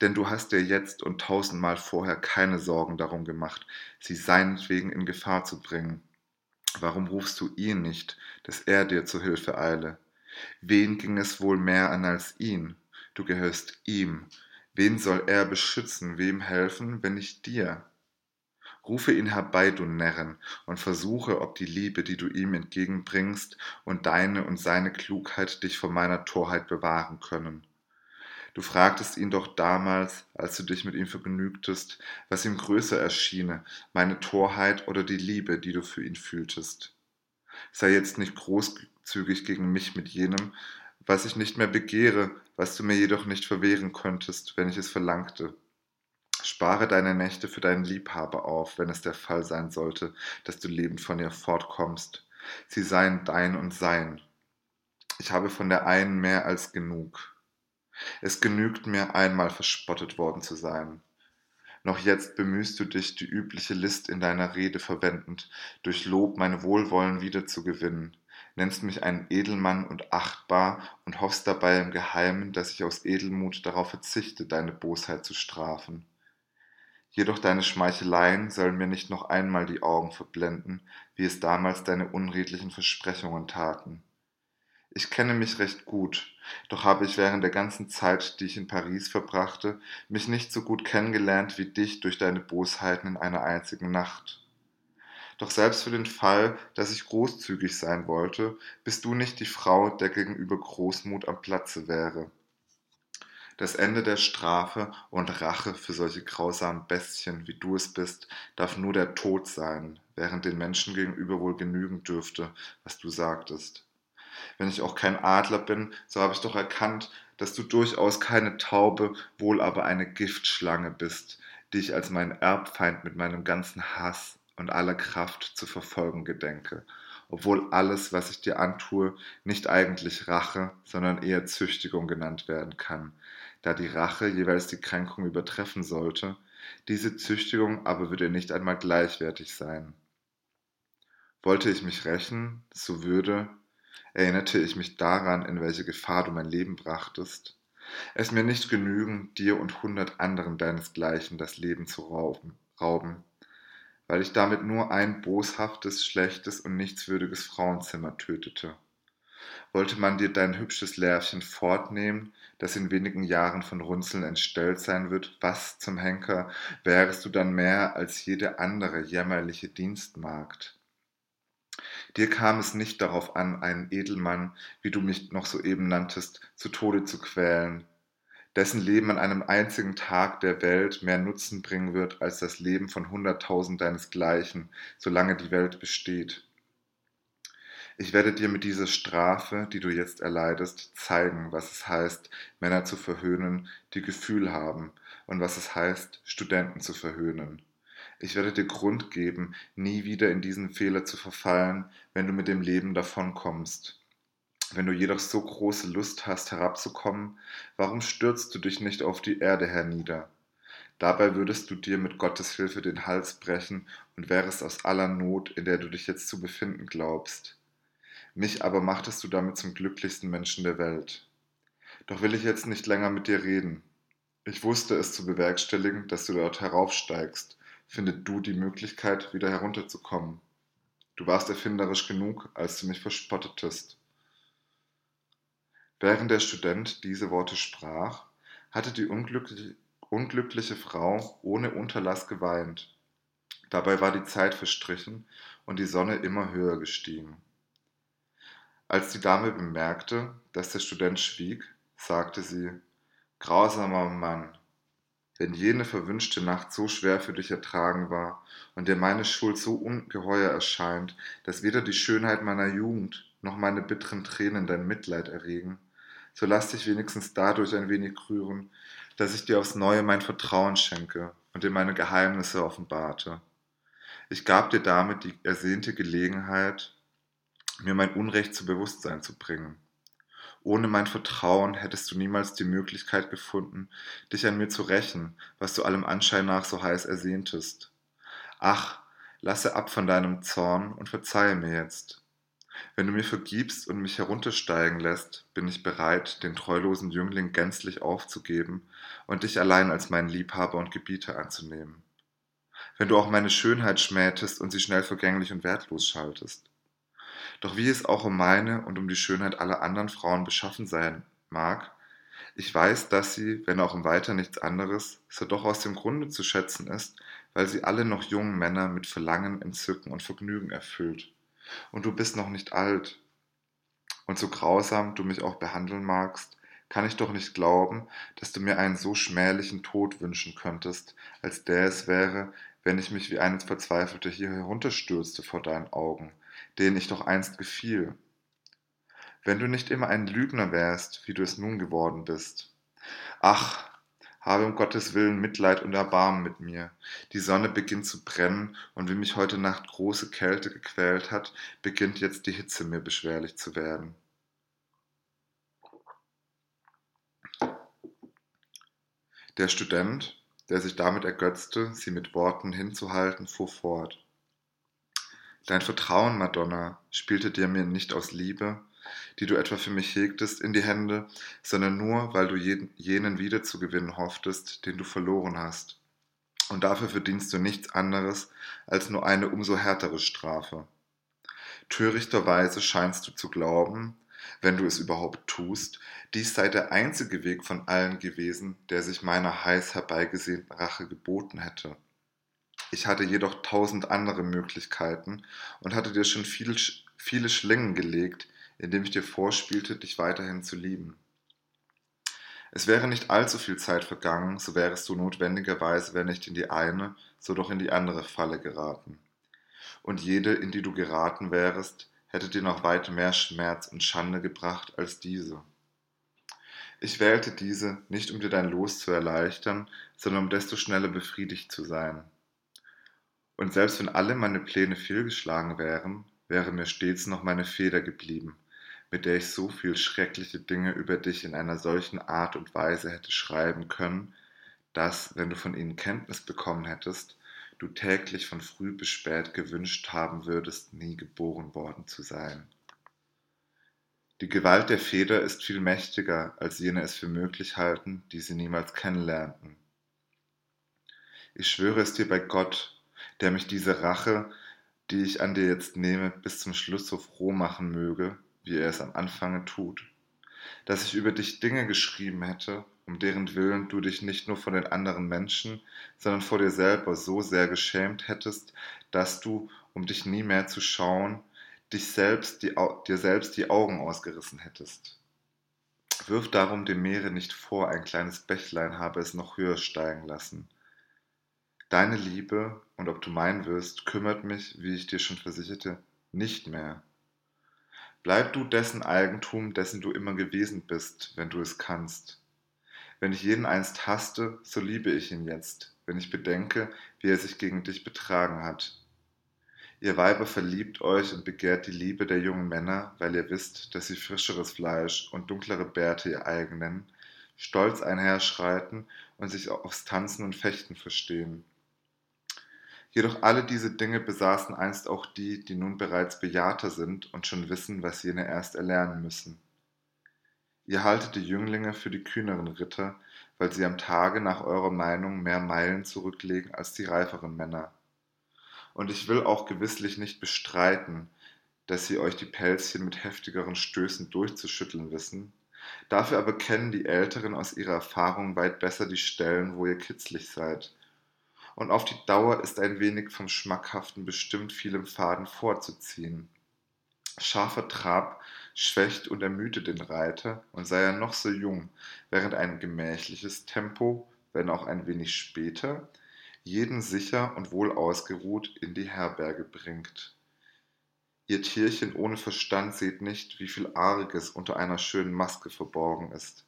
S1: Denn du hast dir jetzt und tausendmal vorher keine Sorgen darum gemacht, sie seinetwegen in Gefahr zu bringen. Warum rufst du ihn nicht, dass er dir zu Hilfe eile? Wen ging es wohl mehr an als ihn? Du gehörst ihm, Wen soll er beschützen, wem helfen, wenn nicht dir? Rufe ihn herbei, du Närrin, und versuche, ob die Liebe, die du ihm entgegenbringst, und deine und seine Klugheit dich vor meiner Torheit bewahren können. Du fragtest ihn doch damals, als du dich mit ihm vergnügtest, was ihm größer erschiene, meine Torheit oder die Liebe, die du für ihn fühltest. Sei jetzt nicht großzügig gegen mich mit jenem, was ich nicht mehr begehre, was du mir jedoch nicht verwehren könntest, wenn ich es verlangte. Spare deine Nächte für deinen Liebhaber auf, wenn es der Fall sein sollte, dass du lebend von ihr fortkommst. Sie seien dein und sein. Ich habe von der einen mehr als genug. Es genügt mir, einmal verspottet worden zu sein. Noch jetzt bemühst du dich, die übliche List in deiner Rede verwendend, durch Lob mein Wohlwollen wiederzugewinnen, nennst mich einen Edelmann und achtbar und hoffst dabei im Geheimen, dass ich aus Edelmut darauf verzichte, deine Bosheit zu strafen. Jedoch deine Schmeicheleien sollen mir nicht noch einmal die Augen verblenden, wie es damals deine unredlichen Versprechungen taten. Ich kenne mich recht gut, doch habe ich während der ganzen Zeit, die ich in Paris verbrachte, mich nicht so gut kennengelernt wie dich durch deine Bosheiten in einer einzigen Nacht. Doch selbst für den Fall, dass ich großzügig sein wollte, bist du nicht die Frau, der gegenüber Großmut am Platze wäre. Das Ende der Strafe und Rache für solche grausamen Bestien, wie du es bist, darf nur der Tod sein, während den Menschen gegenüber wohl genügen dürfte, was du sagtest. Wenn ich auch kein Adler bin, so habe ich doch erkannt, dass du durchaus keine Taube, wohl aber eine Giftschlange bist, die ich als meinen Erbfeind mit meinem ganzen Hass und aller Kraft zu verfolgen gedenke, obwohl alles, was ich dir antue, nicht eigentlich Rache, sondern eher Züchtigung genannt werden kann, da die Rache jeweils die Kränkung übertreffen sollte, diese Züchtigung aber würde nicht einmal gleichwertig sein. Wollte ich mich rächen, so würde, erinnerte ich mich daran, in welche Gefahr du mein Leben brachtest, es mir nicht genügen, dir und hundert anderen deinesgleichen das Leben zu rauben, rauben, weil ich damit nur ein boshaftes, schlechtes und nichtswürdiges Frauenzimmer tötete. Wollte man dir dein hübsches Lärvchen fortnehmen, das in wenigen Jahren von Runzeln entstellt sein wird, was zum Henker wärest du dann mehr als jede andere jämmerliche Dienstmagd? Dir kam es nicht darauf an, einen Edelmann, wie du mich noch soeben nanntest, zu Tode zu quälen, dessen Leben an einem einzigen Tag der Welt mehr Nutzen bringen wird als das Leben von hunderttausend deinesgleichen, solange die Welt besteht. Ich werde dir mit dieser Strafe, die du jetzt erleidest, zeigen, was es heißt, Männer zu verhöhnen, die Gefühl haben, und was es heißt, Studenten zu verhöhnen. Ich werde dir Grund geben, nie wieder in diesen Fehler zu verfallen, wenn du mit dem Leben davonkommst. Wenn du jedoch so große Lust hast, herabzukommen, warum stürzt du dich nicht auf die Erde hernieder? Dabei würdest du dir mit Gottes Hilfe den Hals brechen und wärest aus aller Not, in der du dich jetzt zu befinden glaubst. Mich aber machtest du damit zum glücklichsten Menschen der Welt. Doch will ich jetzt nicht länger mit dir reden. Ich wusste es zu bewerkstelligen, dass du dort heraufsteigst. Findet du die Möglichkeit, wieder herunterzukommen. Du warst erfinderisch genug, als du mich verspottetest. Während der Student diese Worte sprach, hatte die unglückliche, Frau ohne Unterlass geweint. Dabei war die Zeit verstrichen und die Sonne immer höher gestiegen. Als die Dame bemerkte, dass der Student schwieg, sagte sie, Grausamer Mann, wenn jene verwünschte Nacht so schwer für dich ertragen war und dir meine Schuld so ungeheuer erscheint, dass weder die Schönheit meiner Jugend noch meine bitteren Tränen dein Mitleid erregen, so lass dich wenigstens dadurch ein wenig rühren, dass ich dir aufs neue mein Vertrauen schenke und dir meine Geheimnisse offenbarte. Ich gab dir damit die ersehnte Gelegenheit, mir mein Unrecht zu Bewusstsein zu bringen. Ohne mein Vertrauen hättest du niemals die Möglichkeit gefunden, dich an mir zu rächen, was du allem Anschein nach so heiß ersehntest. Ach, lasse ab von deinem Zorn und verzeihe mir jetzt. Wenn du mir vergibst und mich heruntersteigen lässt, bin ich bereit, den treulosen Jüngling gänzlich aufzugeben und dich allein als meinen Liebhaber und Gebieter anzunehmen. Wenn du auch meine Schönheit schmähtest und sie schnell vergänglich und wertlos schaltest. Doch wie es auch um meine und um die Schönheit aller anderen Frauen beschaffen sein mag, ich weiß, dass sie, wenn auch im Weiter nichts anderes, so doch aus dem Grunde zu schätzen ist, weil sie alle noch jungen Männer mit Verlangen, Entzücken und Vergnügen erfüllt. Und du bist noch nicht alt. Und so grausam du mich auch behandeln magst, kann ich doch nicht glauben, dass du mir einen so schmählichen Tod wünschen könntest, als der es wäre, wenn ich mich wie ein Verzweifelter hier herunterstürzte vor deinen Augen, denen ich doch einst gefiel. Wenn du nicht immer ein Lügner wärst, wie du es nun geworden bist. Ach, habe um Gottes Willen Mitleid und Erbarmen mit mir. Die Sonne beginnt zu brennen, und wie mich heute Nacht große Kälte gequält hat, beginnt jetzt die Hitze mir beschwerlich zu werden. Der Student, der sich damit ergötzte, sie mit Worten hinzuhalten, fuhr fort. Dein Vertrauen, Madonna, spielte dir mir nicht aus Liebe, die du etwa für mich hegtest, in die Hände, sondern nur, weil du jenen wiederzugewinnen hofftest, den du verloren hast. Und dafür verdienst du nichts anderes als nur eine umso härtere Strafe. Törichterweise scheinst du zu glauben, wenn du es überhaupt tust, dies sei der einzige Weg von allen gewesen, der sich meiner heiß herbeigesehnten Rache geboten hätte. Ich hatte jedoch tausend andere Möglichkeiten und hatte dir schon viel, viele Schlingen gelegt, indem ich dir vorspielte, dich weiterhin zu lieben. Es wäre nicht allzu viel Zeit vergangen, so wärest du notwendigerweise, wenn nicht in die eine, so doch in die andere Falle geraten. Und jede, in die du geraten wärest, hätte dir noch weit mehr Schmerz und Schande gebracht als diese. Ich wählte diese nicht, um dir dein Los zu erleichtern, sondern um desto schneller befriedigt zu sein. Und selbst wenn alle meine Pläne fehlgeschlagen wären, wäre mir stets noch meine Feder geblieben, mit der ich so viel schreckliche Dinge über dich in einer solchen Art und Weise hätte schreiben können, dass, wenn du von ihnen Kenntnis bekommen hättest, du täglich von früh bis spät gewünscht haben würdest, nie geboren worden zu sein. Die Gewalt der Feder ist viel mächtiger, als jene es für möglich halten, die sie niemals kennenlernten. Ich schwöre es dir bei Gott, der mich diese Rache, die ich an dir jetzt nehme, bis zum Schluss so froh machen möge, wie er es am Anfange tut, dass ich über dich Dinge geschrieben hätte, um deren Willen du dich nicht nur vor den anderen Menschen, sondern vor dir selber so sehr geschämt hättest, dass du, um dich nie mehr zu schauen, dich selbst die, dir selbst die Augen ausgerissen hättest. Wirf darum dem Meere nicht vor, ein kleines Bächlein habe es noch höher steigen lassen. Deine Liebe, und ob du mein wirst, kümmert mich, wie ich dir schon versicherte, nicht mehr. Bleib du dessen Eigentum, dessen du immer gewesen bist, wenn du es kannst. Wenn ich jeden einst hasste, so liebe ich ihn jetzt, wenn ich bedenke, wie er sich gegen dich betragen hat. Ihr Weiber verliebt euch und begehrt die Liebe der jungen Männer, weil ihr wisst, dass sie frischeres Fleisch und dunklere Bärte ihr eigen nennen, stolz einherschreiten und sich aufs Tanzen und Fechten verstehen. Jedoch alle diese Dinge besaßen einst auch die, die nun bereits Bejahter sind und schon wissen, was jene erst erlernen müssen. Ihr haltet die Jünglinge für die kühneren Ritter, weil sie am Tage nach eurer Meinung mehr Meilen zurücklegen als die reiferen Männer. Und ich will auch gewisslich nicht bestreiten, dass sie euch die Pelzchen mit heftigeren Stößen durchzuschütteln wissen. Dafür aber kennen die Älteren aus ihrer Erfahrung weit besser die Stellen, wo ihr kitzlig seid. Und auf die Dauer ist ein wenig vom Schmackhaften bestimmt vielem Faden vorzuziehen. Scharfer Trab schwächt und ermüdet den Reiter, und sei er noch so jung, während ein gemächliches Tempo, wenn auch ein wenig später, jeden sicher und wohl ausgeruht in die Herberge bringt. Ihr Tierchen ohne Verstand seht nicht, wie viel Arges unter einer schönen Maske verborgen ist.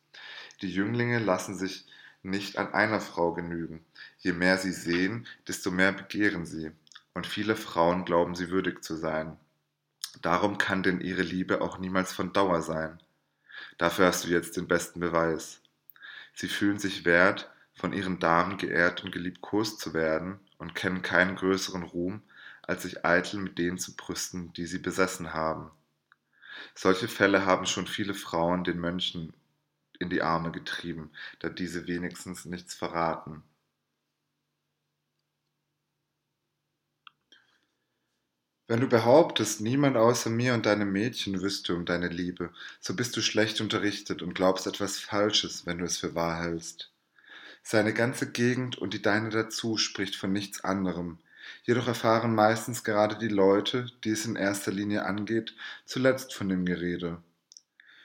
S1: Die Jünglinge lassen sich nicht an einer Frau genügen. Je mehr sie sehen, desto mehr begehren sie, und viele Frauen glauben sie würdig zu sein. Darum kann denn ihre Liebe auch niemals von Dauer sein. Dafür hast du jetzt den besten Beweis. Sie fühlen sich wert, von ihren Damen geehrt und geliebkost zu werden und kennen keinen größeren Ruhm, als sich eitel mit denen zu brüsten, die sie besessen haben. Solche Fälle haben schon viele Frauen den Mönchen in die Arme getrieben, da diese wenigstens nichts verraten. Wenn du behauptest, niemand außer mir und deinem Mädchen wüsste um deine Liebe, so bist du schlecht unterrichtet und glaubst etwas Falsches, wenn du es für wahr hältst. Seine ganze Gegend und die deine dazu spricht von nichts anderem. Jedoch erfahren meistens gerade die Leute, die es in erster Linie angeht, zuletzt von dem Gerede.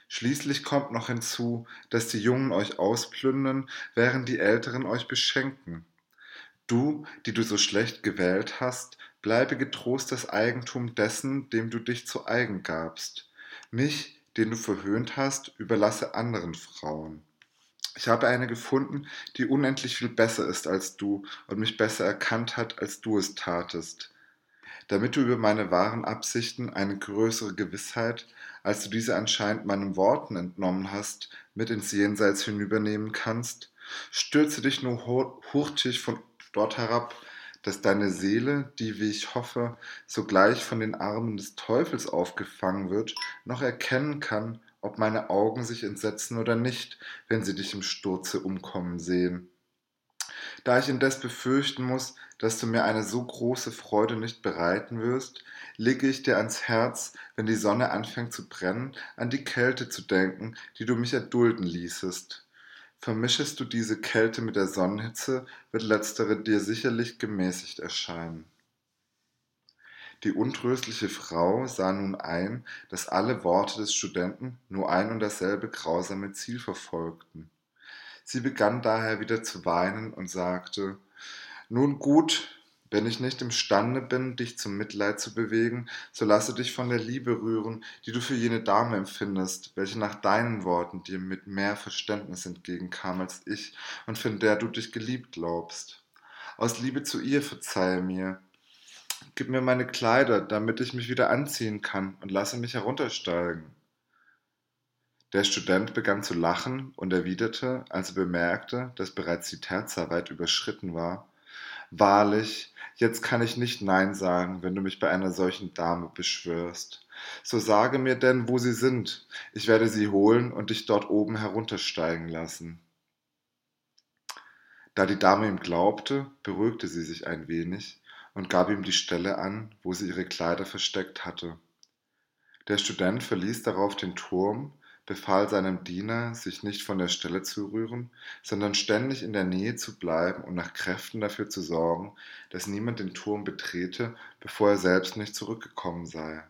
S1: Schließlich kommt noch hinzu, dass die Jungen euch ausplündern, während die Älteren euch beschenken. Du, die du so schlecht gewählt hast, bleibe getrost das Eigentum dessen, dem du dich zu eigen gabst. Mich, den du verhöhnt hast, überlasse anderen Frauen. Ich habe eine gefunden, die unendlich viel besser ist als du und mich besser erkannt hat, als du es tatest. Damit du über meine wahren Absichten eine größere Gewissheit, als du diese anscheinend meinen Worten entnommen hast, mit ins Jenseits hinübernehmen kannst, stürze dich nur hurtig von dort herab, dass deine Seele, die, wie ich hoffe, sogleich von den Armen des Teufels aufgefangen wird, noch erkennen kann, ob meine Augen sich entsetzen oder nicht, wenn sie dich im Sturze umkommen sehen. Da ich indes befürchten muss, dass du mir eine so große Freude nicht bereiten wirst, lege ich dir ans Herz, wenn die Sonne anfängt zu brennen, an die Kälte zu denken, die du mich erdulden ließest. Vermischest du diese Kälte mit der Sonnenhitze, wird letztere dir sicherlich gemäßigt erscheinen. Die untröstliche Frau sah nun ein, dass alle Worte des Studenten nur ein und dasselbe grausame Ziel verfolgten. Sie begann daher wieder zu weinen und sagte Nun gut, wenn ich nicht imstande bin, dich zum Mitleid zu bewegen, so lasse dich von der Liebe rühren, die du für jene Dame empfindest, welche nach deinen Worten dir mit mehr Verständnis entgegenkam als ich und von der du dich geliebt glaubst. Aus Liebe zu ihr verzeihe mir, Gib mir meine Kleider, damit ich mich wieder anziehen kann, und lasse mich heruntersteigen. Der Student begann zu lachen und erwiderte, als er bemerkte, dass bereits die Terza weit überschritten war, Wahrlich, jetzt kann ich nicht Nein sagen, wenn du mich bei einer solchen Dame beschwörst. So sage mir denn, wo sie sind. Ich werde sie holen und dich dort oben heruntersteigen lassen. Da die Dame ihm glaubte, beruhigte sie sich ein wenig und gab ihm die Stelle an, wo sie ihre Kleider versteckt hatte. Der Student verließ darauf den Turm, befahl seinem Diener, sich nicht von der Stelle zu rühren, sondern ständig in der Nähe zu bleiben und nach Kräften dafür zu sorgen, dass niemand den Turm betrete, bevor er selbst nicht zurückgekommen sei.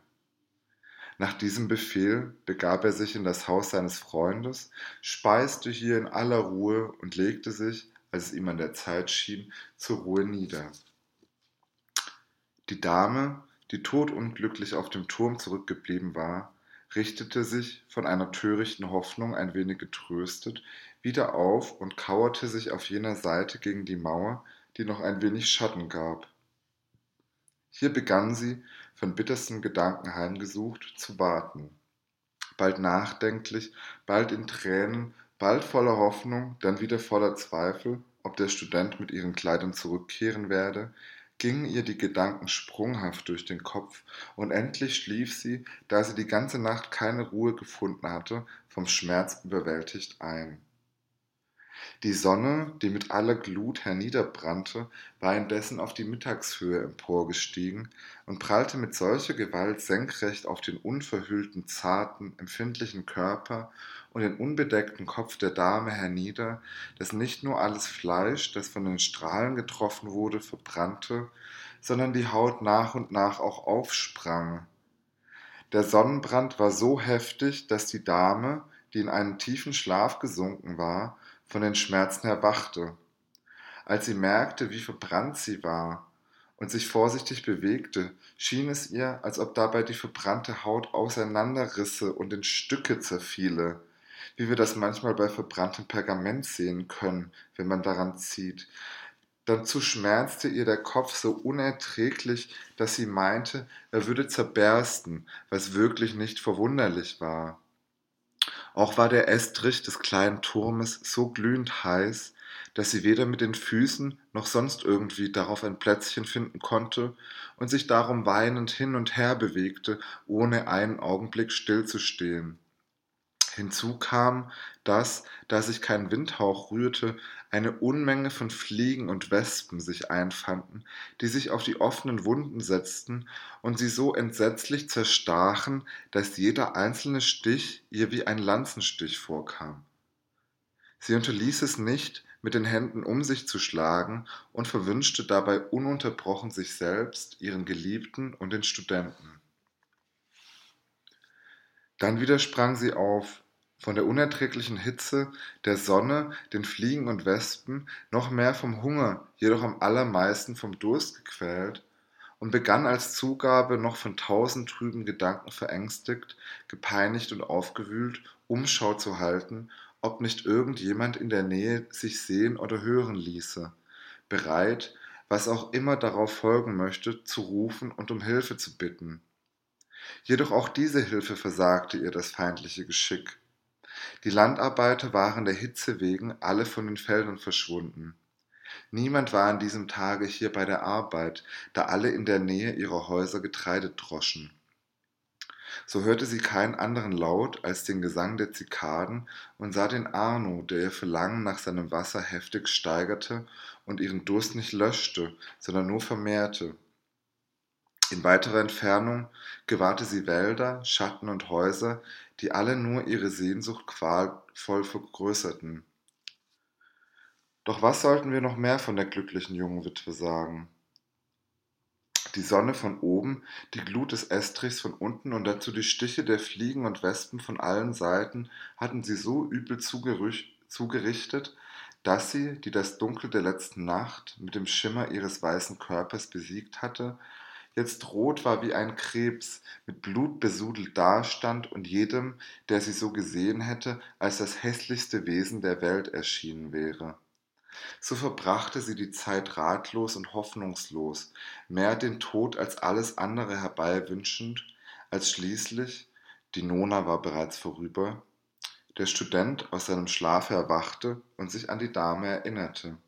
S1: Nach diesem Befehl begab er sich in das Haus seines Freundes, speiste hier in aller Ruhe und legte sich, als es ihm an der Zeit schien, zur Ruhe nieder. Die Dame, die todunglücklich auf dem Turm zurückgeblieben war, richtete sich, von einer törichten Hoffnung ein wenig getröstet, wieder auf und kauerte sich auf jener Seite gegen die Mauer, die noch ein wenig Schatten gab. Hier begann sie, von bittersten Gedanken heimgesucht, zu warten. Bald nachdenklich, bald in Tränen, bald voller Hoffnung, dann wieder voller Zweifel, ob der Student mit ihren Kleidern zurückkehren werde, gingen ihr die Gedanken sprunghaft durch den Kopf, und endlich schlief sie, da sie die ganze Nacht keine Ruhe gefunden hatte, vom Schmerz überwältigt ein. Die Sonne, die mit aller Glut herniederbrannte, war indessen auf die Mittagshöhe emporgestiegen und prallte mit solcher Gewalt senkrecht auf den unverhüllten, zarten, empfindlichen Körper und den unbedeckten Kopf der Dame hernieder, dass nicht nur alles Fleisch, das von den Strahlen getroffen wurde, verbrannte, sondern die Haut nach und nach auch aufsprang. Der Sonnenbrand war so heftig, dass die Dame, die in einen tiefen Schlaf gesunken war, von den Schmerzen erwachte. Als sie merkte, wie verbrannt sie war und sich vorsichtig bewegte, schien es ihr, als ob dabei die verbrannte Haut auseinanderrisse und in Stücke zerfiele wie wir das manchmal bei verbranntem Pergament sehen können, wenn man daran zieht. Dazu schmerzte ihr der Kopf so unerträglich, dass sie meinte, er würde zerbersten, was wirklich nicht verwunderlich war. Auch war der Estrich des kleinen Turmes so glühend heiß, dass sie weder mit den Füßen noch sonst irgendwie darauf ein Plätzchen finden konnte und sich darum weinend hin und her bewegte, ohne einen Augenblick stillzustehen. Hinzu kam, dass, da sich kein Windhauch rührte, eine Unmenge von Fliegen und Wespen sich einfanden, die sich auf die offenen Wunden setzten und sie so entsetzlich zerstachen, dass jeder einzelne Stich ihr wie ein Lanzenstich vorkam. Sie unterließ es nicht, mit den Händen um sich zu schlagen und verwünschte dabei ununterbrochen sich selbst, ihren Geliebten und den Studenten. Dann wieder sprang sie auf, von der unerträglichen Hitze, der Sonne, den Fliegen und Wespen, noch mehr vom Hunger, jedoch am allermeisten vom Durst gequält, und begann als Zugabe noch von tausend trüben Gedanken verängstigt, gepeinigt und aufgewühlt, Umschau zu halten, ob nicht irgend jemand in der Nähe sich sehen oder hören ließe, bereit, was auch immer darauf folgen möchte, zu rufen und um Hilfe zu bitten. Jedoch auch diese Hilfe versagte ihr das feindliche Geschick. Die Landarbeiter waren der Hitze wegen alle von den Feldern verschwunden. Niemand war an diesem Tage hier bei der Arbeit, da alle in der Nähe ihrer Häuser Getreide droschen. So hörte sie keinen anderen Laut als den Gesang der Zikaden und sah den Arno, der ihr Verlangen nach seinem Wasser heftig steigerte und ihren Durst nicht löschte, sondern nur vermehrte. In weiterer Entfernung gewahrte sie Wälder, Schatten und Häuser, die alle nur ihre Sehnsucht qualvoll vergrößerten. Doch was sollten wir noch mehr von der glücklichen jungen Witwe sagen? Die Sonne von oben, die Glut des Estrichs von unten und dazu die Stiche der Fliegen und Wespen von allen Seiten hatten sie so übel zugerichtet, dass sie, die das Dunkel der letzten Nacht mit dem Schimmer ihres weißen Körpers besiegt hatte, jetzt rot war wie ein Krebs, mit Blut besudelt dastand und jedem, der sie so gesehen hätte, als das hässlichste Wesen der Welt erschienen wäre. So verbrachte sie die Zeit ratlos und hoffnungslos, mehr den Tod als alles andere herbeiwünschend, als schließlich, die Nona war bereits vorüber, der Student aus seinem Schlafe erwachte und sich an die Dame erinnerte.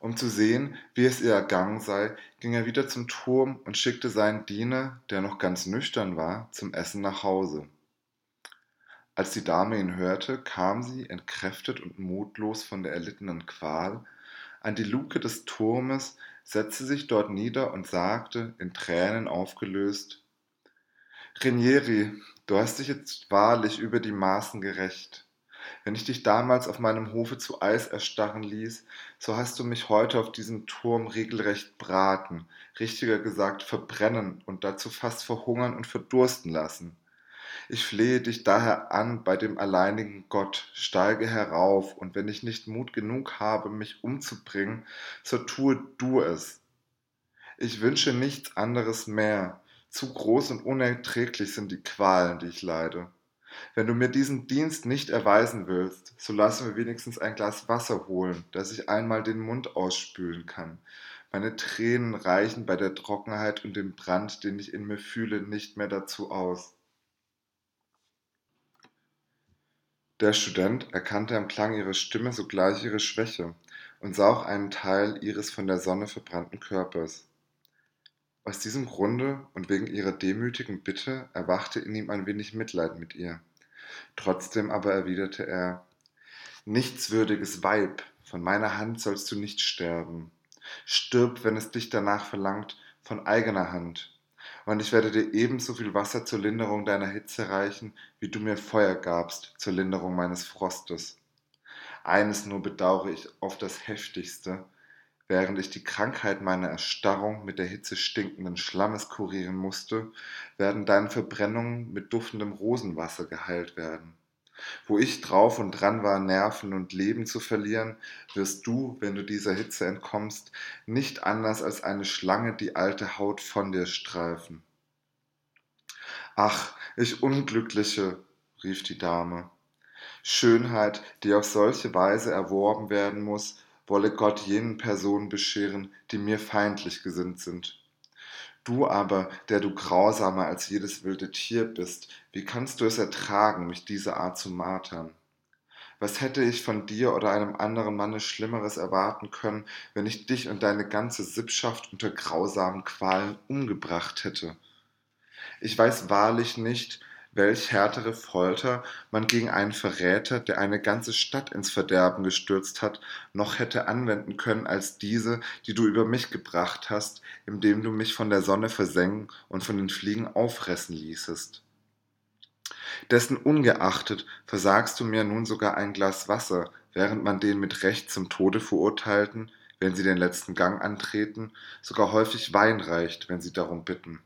S1: Um zu sehen, wie es ihr ergangen sei, ging er wieder zum Turm und schickte seinen Diener, der noch ganz nüchtern war, zum Essen nach Hause. Als die Dame ihn hörte, kam sie, entkräftet und mutlos von der erlittenen Qual, an die Luke des Turmes, setzte sich dort nieder und sagte, in Tränen aufgelöst Renieri, du hast dich jetzt wahrlich über die Maßen gerecht. Wenn ich dich damals auf meinem Hofe zu Eis erstarren ließ, so hast du mich heute auf diesem Turm regelrecht braten, richtiger gesagt verbrennen und dazu fast verhungern und verdursten lassen. Ich flehe dich daher an bei dem alleinigen Gott, steige herauf, und wenn ich nicht Mut genug habe, mich umzubringen, so tue du es. Ich wünsche nichts anderes mehr, zu groß und unerträglich sind die Qualen, die ich leide. Wenn du mir diesen Dienst nicht erweisen willst, so lass mir wenigstens ein Glas Wasser holen, dass ich einmal den Mund ausspülen kann. Meine Tränen reichen bei der Trockenheit und dem Brand, den ich in mir fühle, nicht mehr dazu aus. Der Student erkannte am Klang ihrer Stimme sogleich ihre Schwäche und sah auch einen Teil ihres von der Sonne verbrannten Körpers. Aus diesem Grunde und wegen ihrer demütigen Bitte erwachte in ihm ein wenig Mitleid mit ihr. Trotzdem aber erwiderte er Nichtswürdiges Weib, von meiner Hand sollst du nicht sterben. Stirb, wenn es dich danach verlangt, von eigener Hand und ich werde dir ebenso viel Wasser zur Linderung deiner Hitze reichen, wie du mir Feuer gabst zur Linderung meines Frostes. Eines nur bedauere ich auf das heftigste, während ich die Krankheit meiner Erstarrung mit der Hitze stinkenden Schlammes kurieren musste, werden deine Verbrennungen mit duftendem Rosenwasser geheilt werden. Wo ich drauf und dran war, Nerven und Leben zu verlieren, wirst du, wenn du dieser Hitze entkommst, nicht anders als eine Schlange die alte Haut von dir streifen. Ach, ich Unglückliche, rief die Dame. Schönheit, die auf solche Weise erworben werden muss, wolle Gott jenen Personen bescheren, die mir feindlich gesinnt sind. Du aber, der du grausamer als jedes wilde Tier bist, wie kannst du es ertragen, mich diese Art zu martern? Was hätte ich von dir oder einem anderen Manne Schlimmeres erwarten können, wenn ich dich und deine ganze Sippschaft unter grausamen Qualen umgebracht hätte? Ich weiß wahrlich nicht, welch härtere Folter man gegen einen Verräter, der eine ganze Stadt ins Verderben gestürzt hat, noch hätte anwenden können als diese, die du über mich gebracht hast, indem du mich von der Sonne versenken und von den Fliegen auffressen ließest. Dessen ungeachtet versagst du mir nun sogar ein Glas Wasser, während man den mit Recht zum Tode verurteilten, wenn sie den letzten Gang antreten, sogar häufig Wein reicht, wenn sie darum bitten.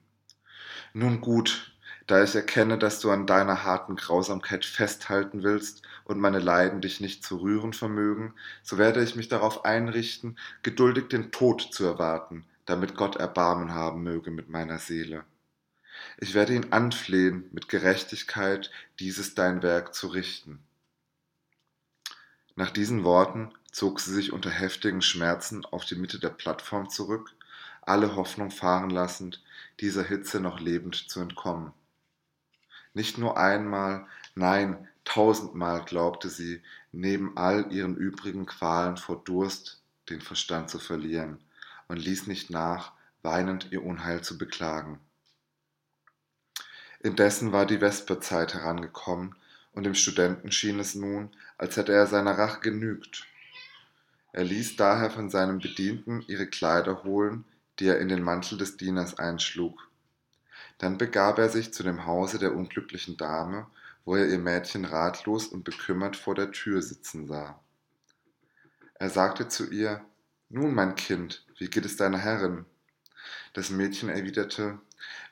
S1: Nun gut, da ich erkenne, dass du an deiner harten Grausamkeit festhalten willst und meine Leiden dich nicht zu rühren vermögen, so werde ich mich darauf einrichten, geduldig den Tod zu erwarten, damit Gott Erbarmen haben möge mit meiner Seele. Ich werde ihn anflehen, mit Gerechtigkeit dieses dein Werk zu richten. Nach diesen Worten zog sie sich unter heftigen Schmerzen auf die Mitte der Plattform zurück, alle Hoffnung fahren lassend, dieser Hitze noch lebend zu entkommen. Nicht nur einmal, nein, tausendmal glaubte sie, neben all ihren übrigen Qualen vor Durst den Verstand zu verlieren und ließ nicht nach, weinend ihr Unheil zu beklagen. Indessen war die Vesperzeit herangekommen, und dem Studenten schien es nun, als hätte er seiner Rache genügt. Er ließ daher von seinem Bedienten ihre Kleider holen, die er in den Mantel des Dieners einschlug. Dann begab er sich zu dem Hause der unglücklichen Dame, wo er ihr Mädchen ratlos und bekümmert vor der Tür sitzen sah. Er sagte zu ihr, Nun, mein Kind, wie geht es deiner Herrin? Das Mädchen erwiderte,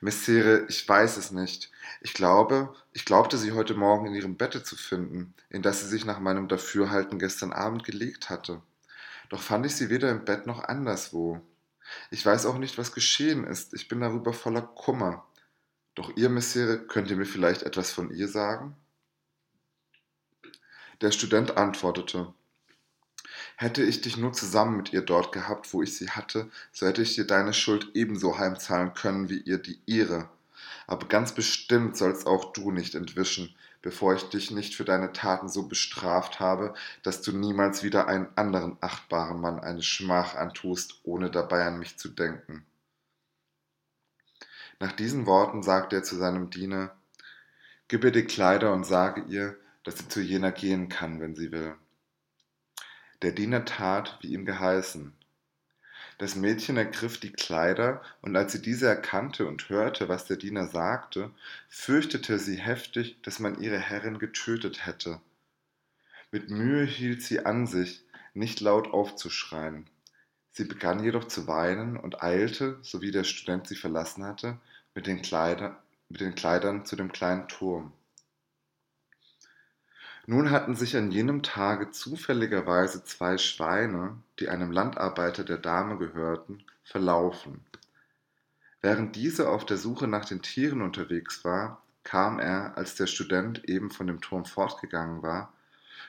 S1: Messere, ich weiß es nicht. Ich glaube, ich glaubte sie heute Morgen in ihrem Bette zu finden, in das sie sich nach meinem Dafürhalten gestern Abend gelegt hatte. Doch fand ich sie weder im Bett noch anderswo. Ich weiß auch nicht, was geschehen ist. Ich bin darüber voller Kummer. Doch ihr, Messere, könnt ihr mir vielleicht etwas von ihr sagen? Der Student antwortete, Hätte ich dich nur zusammen mit ihr dort gehabt, wo ich sie hatte, so hätte ich dir deine Schuld ebenso heimzahlen können wie ihr die ihre. Aber ganz bestimmt sollst auch du nicht entwischen, bevor ich dich nicht für deine Taten so bestraft habe, dass du niemals wieder einen anderen achtbaren Mann eine Schmach antust, ohne dabei an mich zu denken. Nach diesen Worten sagte er zu seinem Diener, Gib ihr die Kleider und sage ihr, dass sie zu jener gehen kann, wenn sie will. Der Diener tat, wie ihm geheißen. Das Mädchen ergriff die Kleider, und als sie diese erkannte und hörte, was der Diener sagte, fürchtete sie heftig, dass man ihre Herrin getötet hätte. Mit Mühe hielt sie an sich, nicht laut aufzuschreien. Sie begann jedoch zu weinen und eilte, so wie der Student sie verlassen hatte, mit den, Kleider, mit den Kleidern zu dem kleinen Turm. Nun hatten sich an jenem Tage zufälligerweise zwei Schweine, die einem Landarbeiter der Dame gehörten, verlaufen. Während dieser auf der Suche nach den Tieren unterwegs war, kam er, als der Student eben von dem Turm fortgegangen war,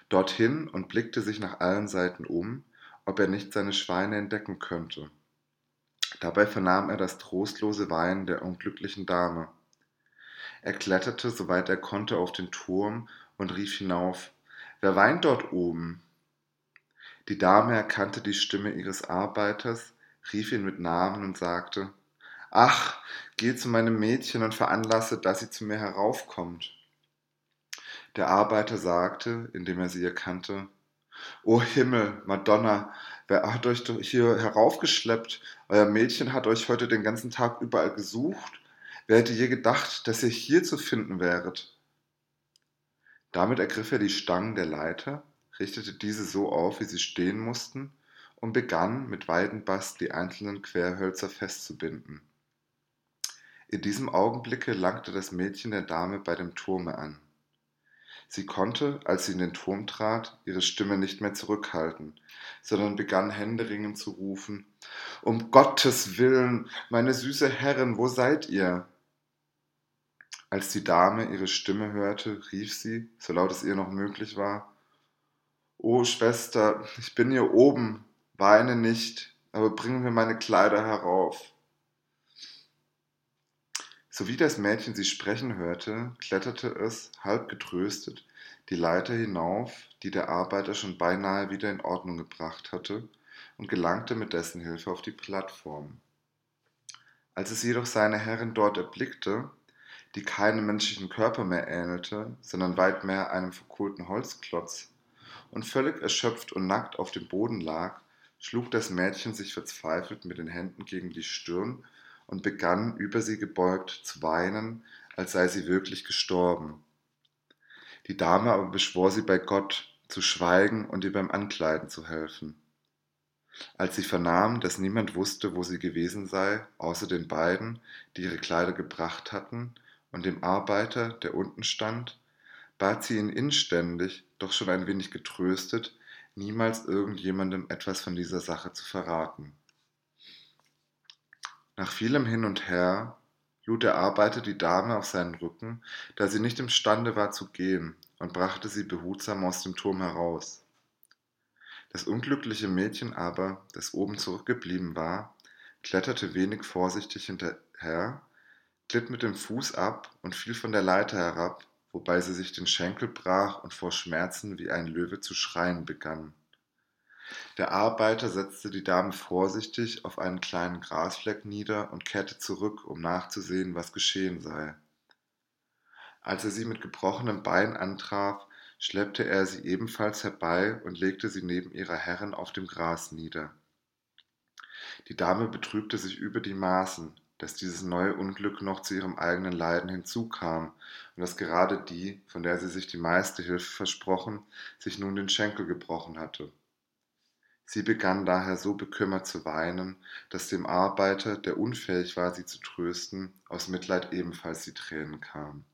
S1: dorthin und blickte sich nach allen Seiten um, ob er nicht seine Schweine entdecken könnte. Dabei vernahm er das trostlose Weinen der unglücklichen Dame. Er kletterte, soweit er konnte, auf den Turm und rief hinauf Wer weint dort oben? Die Dame erkannte die Stimme ihres Arbeiters, rief ihn mit Namen und sagte Ach, geh zu meinem Mädchen und veranlasse, dass sie zu mir heraufkommt. Der Arbeiter sagte, indem er sie erkannte O Himmel, Madonna, wer hat euch hier heraufgeschleppt? Euer Mädchen hat euch heute den ganzen Tag überall gesucht. Wer hätte je gedacht, dass ihr hier zu finden wäret? Damit ergriff er die Stangen der Leiter, richtete diese so auf, wie sie stehen mussten, und begann mit Weidenbast die einzelnen Querhölzer festzubinden. In diesem Augenblicke langte das Mädchen der Dame bei dem Turme an. Sie konnte, als sie in den Turm trat, ihre Stimme nicht mehr zurückhalten, sondern begann händeringend zu rufen Um Gottes willen, meine süße Herrin, wo seid ihr? Als die Dame ihre Stimme hörte, rief sie, so laut es ihr noch möglich war O Schwester, ich bin hier oben, weine nicht, aber bring mir meine Kleider herauf. Sowie das Mädchen sie sprechen hörte, kletterte es, halb getröstet, die Leiter hinauf, die der Arbeiter schon beinahe wieder in Ordnung gebracht hatte, und gelangte mit dessen Hilfe auf die Plattform. Als es jedoch seine Herrin dort erblickte, die keinem menschlichen Körper mehr ähnelte, sondern weit mehr einem verkohlten Holzklotz, und völlig erschöpft und nackt auf dem Boden lag, schlug das Mädchen sich verzweifelt mit den Händen gegen die Stirn und begann über sie gebeugt zu weinen, als sei sie wirklich gestorben. Die Dame aber beschwor sie bei Gott, zu schweigen und ihr beim Ankleiden zu helfen. Als sie vernahm, dass niemand wusste, wo sie gewesen sei, außer den beiden, die ihre Kleider gebracht hatten, und dem Arbeiter, der unten stand, bat sie ihn inständig, doch schon ein wenig getröstet, niemals irgendjemandem etwas von dieser Sache zu verraten. Nach vielem Hin und Her lud der Arbeiter die Dame auf seinen Rücken, da sie nicht imstande war zu gehen, und brachte sie behutsam aus dem Turm heraus. Das unglückliche Mädchen aber, das oben zurückgeblieben war, kletterte wenig vorsichtig hinterher, glitt mit dem Fuß ab und fiel von der Leiter herab, wobei sie sich den Schenkel brach und vor Schmerzen wie ein Löwe zu schreien begann. Der Arbeiter setzte die Dame vorsichtig auf einen kleinen Grasfleck nieder und kehrte zurück, um nachzusehen, was geschehen sei. Als er sie mit gebrochenem Bein antraf, schleppte er sie ebenfalls herbei und legte sie neben ihrer Herrin auf dem Gras nieder. Die Dame betrübte sich über die Maßen, dass dieses neue Unglück noch zu ihrem eigenen Leiden hinzukam und dass gerade die, von der sie sich die meiste Hilfe versprochen, sich nun den Schenkel gebrochen hatte. Sie begann daher so bekümmert zu weinen, dass dem Arbeiter, der unfähig war, sie zu trösten, aus Mitleid ebenfalls die Tränen kamen.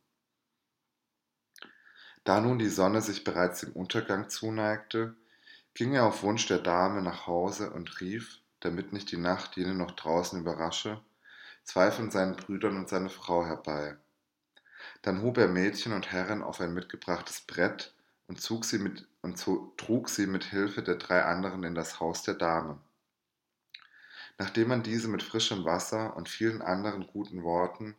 S1: Da nun die Sonne sich bereits dem Untergang zuneigte, ging er auf Wunsch der Dame nach Hause und rief, damit nicht die Nacht jene noch draußen überrasche, zwei von seinen Brüdern und seine Frau herbei. Dann hob er Mädchen und Herren auf ein mitgebrachtes Brett und, zog sie mit, und so, trug sie mit Hilfe der drei anderen in das Haus der Dame. Nachdem man diese mit frischem Wasser und vielen anderen guten Worten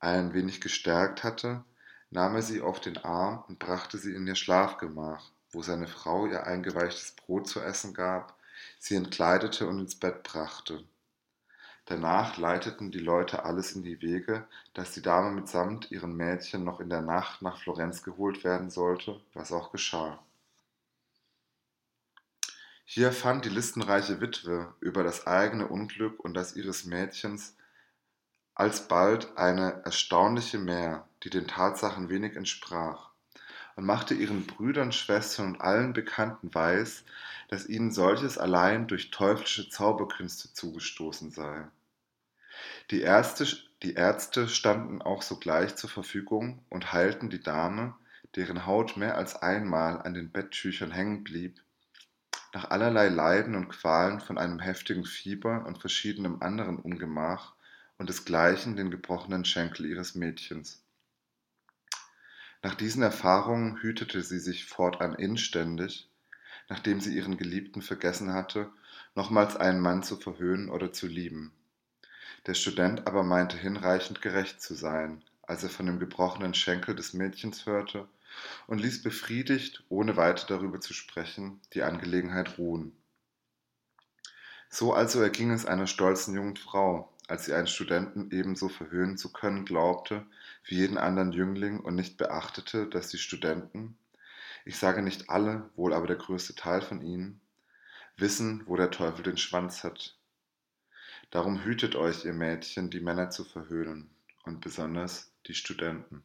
S1: ein wenig gestärkt hatte, nahm er sie auf den Arm und brachte sie in ihr Schlafgemach, wo seine Frau ihr eingeweichtes Brot zu essen gab, sie entkleidete und ins Bett brachte. Danach leiteten die Leute alles in die Wege, dass die Dame mitsamt ihren Mädchen noch in der Nacht nach Florenz geholt werden sollte, was auch geschah. Hier fand die listenreiche Witwe über das eigene Unglück und das ihres Mädchens alsbald eine erstaunliche Mehr, die den Tatsachen wenig entsprach, und machte ihren Brüdern, Schwestern und allen Bekannten weiß, dass ihnen solches allein durch teuflische Zauberkünste zugestoßen sei. Die Ärzte, die Ärzte standen auch sogleich zur Verfügung und heilten die Dame, deren Haut mehr als einmal an den Betttüchern hängen blieb, nach allerlei Leiden und Qualen von einem heftigen Fieber und verschiedenem anderen Ungemach und desgleichen den gebrochenen Schenkel ihres Mädchens. Nach diesen Erfahrungen hütete sie sich fortan inständig, nachdem sie ihren Geliebten vergessen hatte, nochmals einen Mann zu verhöhnen oder zu lieben. Der Student aber meinte hinreichend gerecht zu sein, als er von dem gebrochenen Schenkel des Mädchens hörte, und ließ befriedigt, ohne weiter darüber zu sprechen, die Angelegenheit ruhen. So also erging es einer stolzen jungen Frau, als sie einen Studenten ebenso verhöhnen zu können glaubte wie jeden anderen Jüngling und nicht beachtete, dass die Studenten, ich sage nicht alle, wohl aber der größte Teil von ihnen, wissen, wo der Teufel den Schwanz hat. Darum hütet euch, ihr Mädchen, die Männer zu verhöhnen, und besonders die Studenten.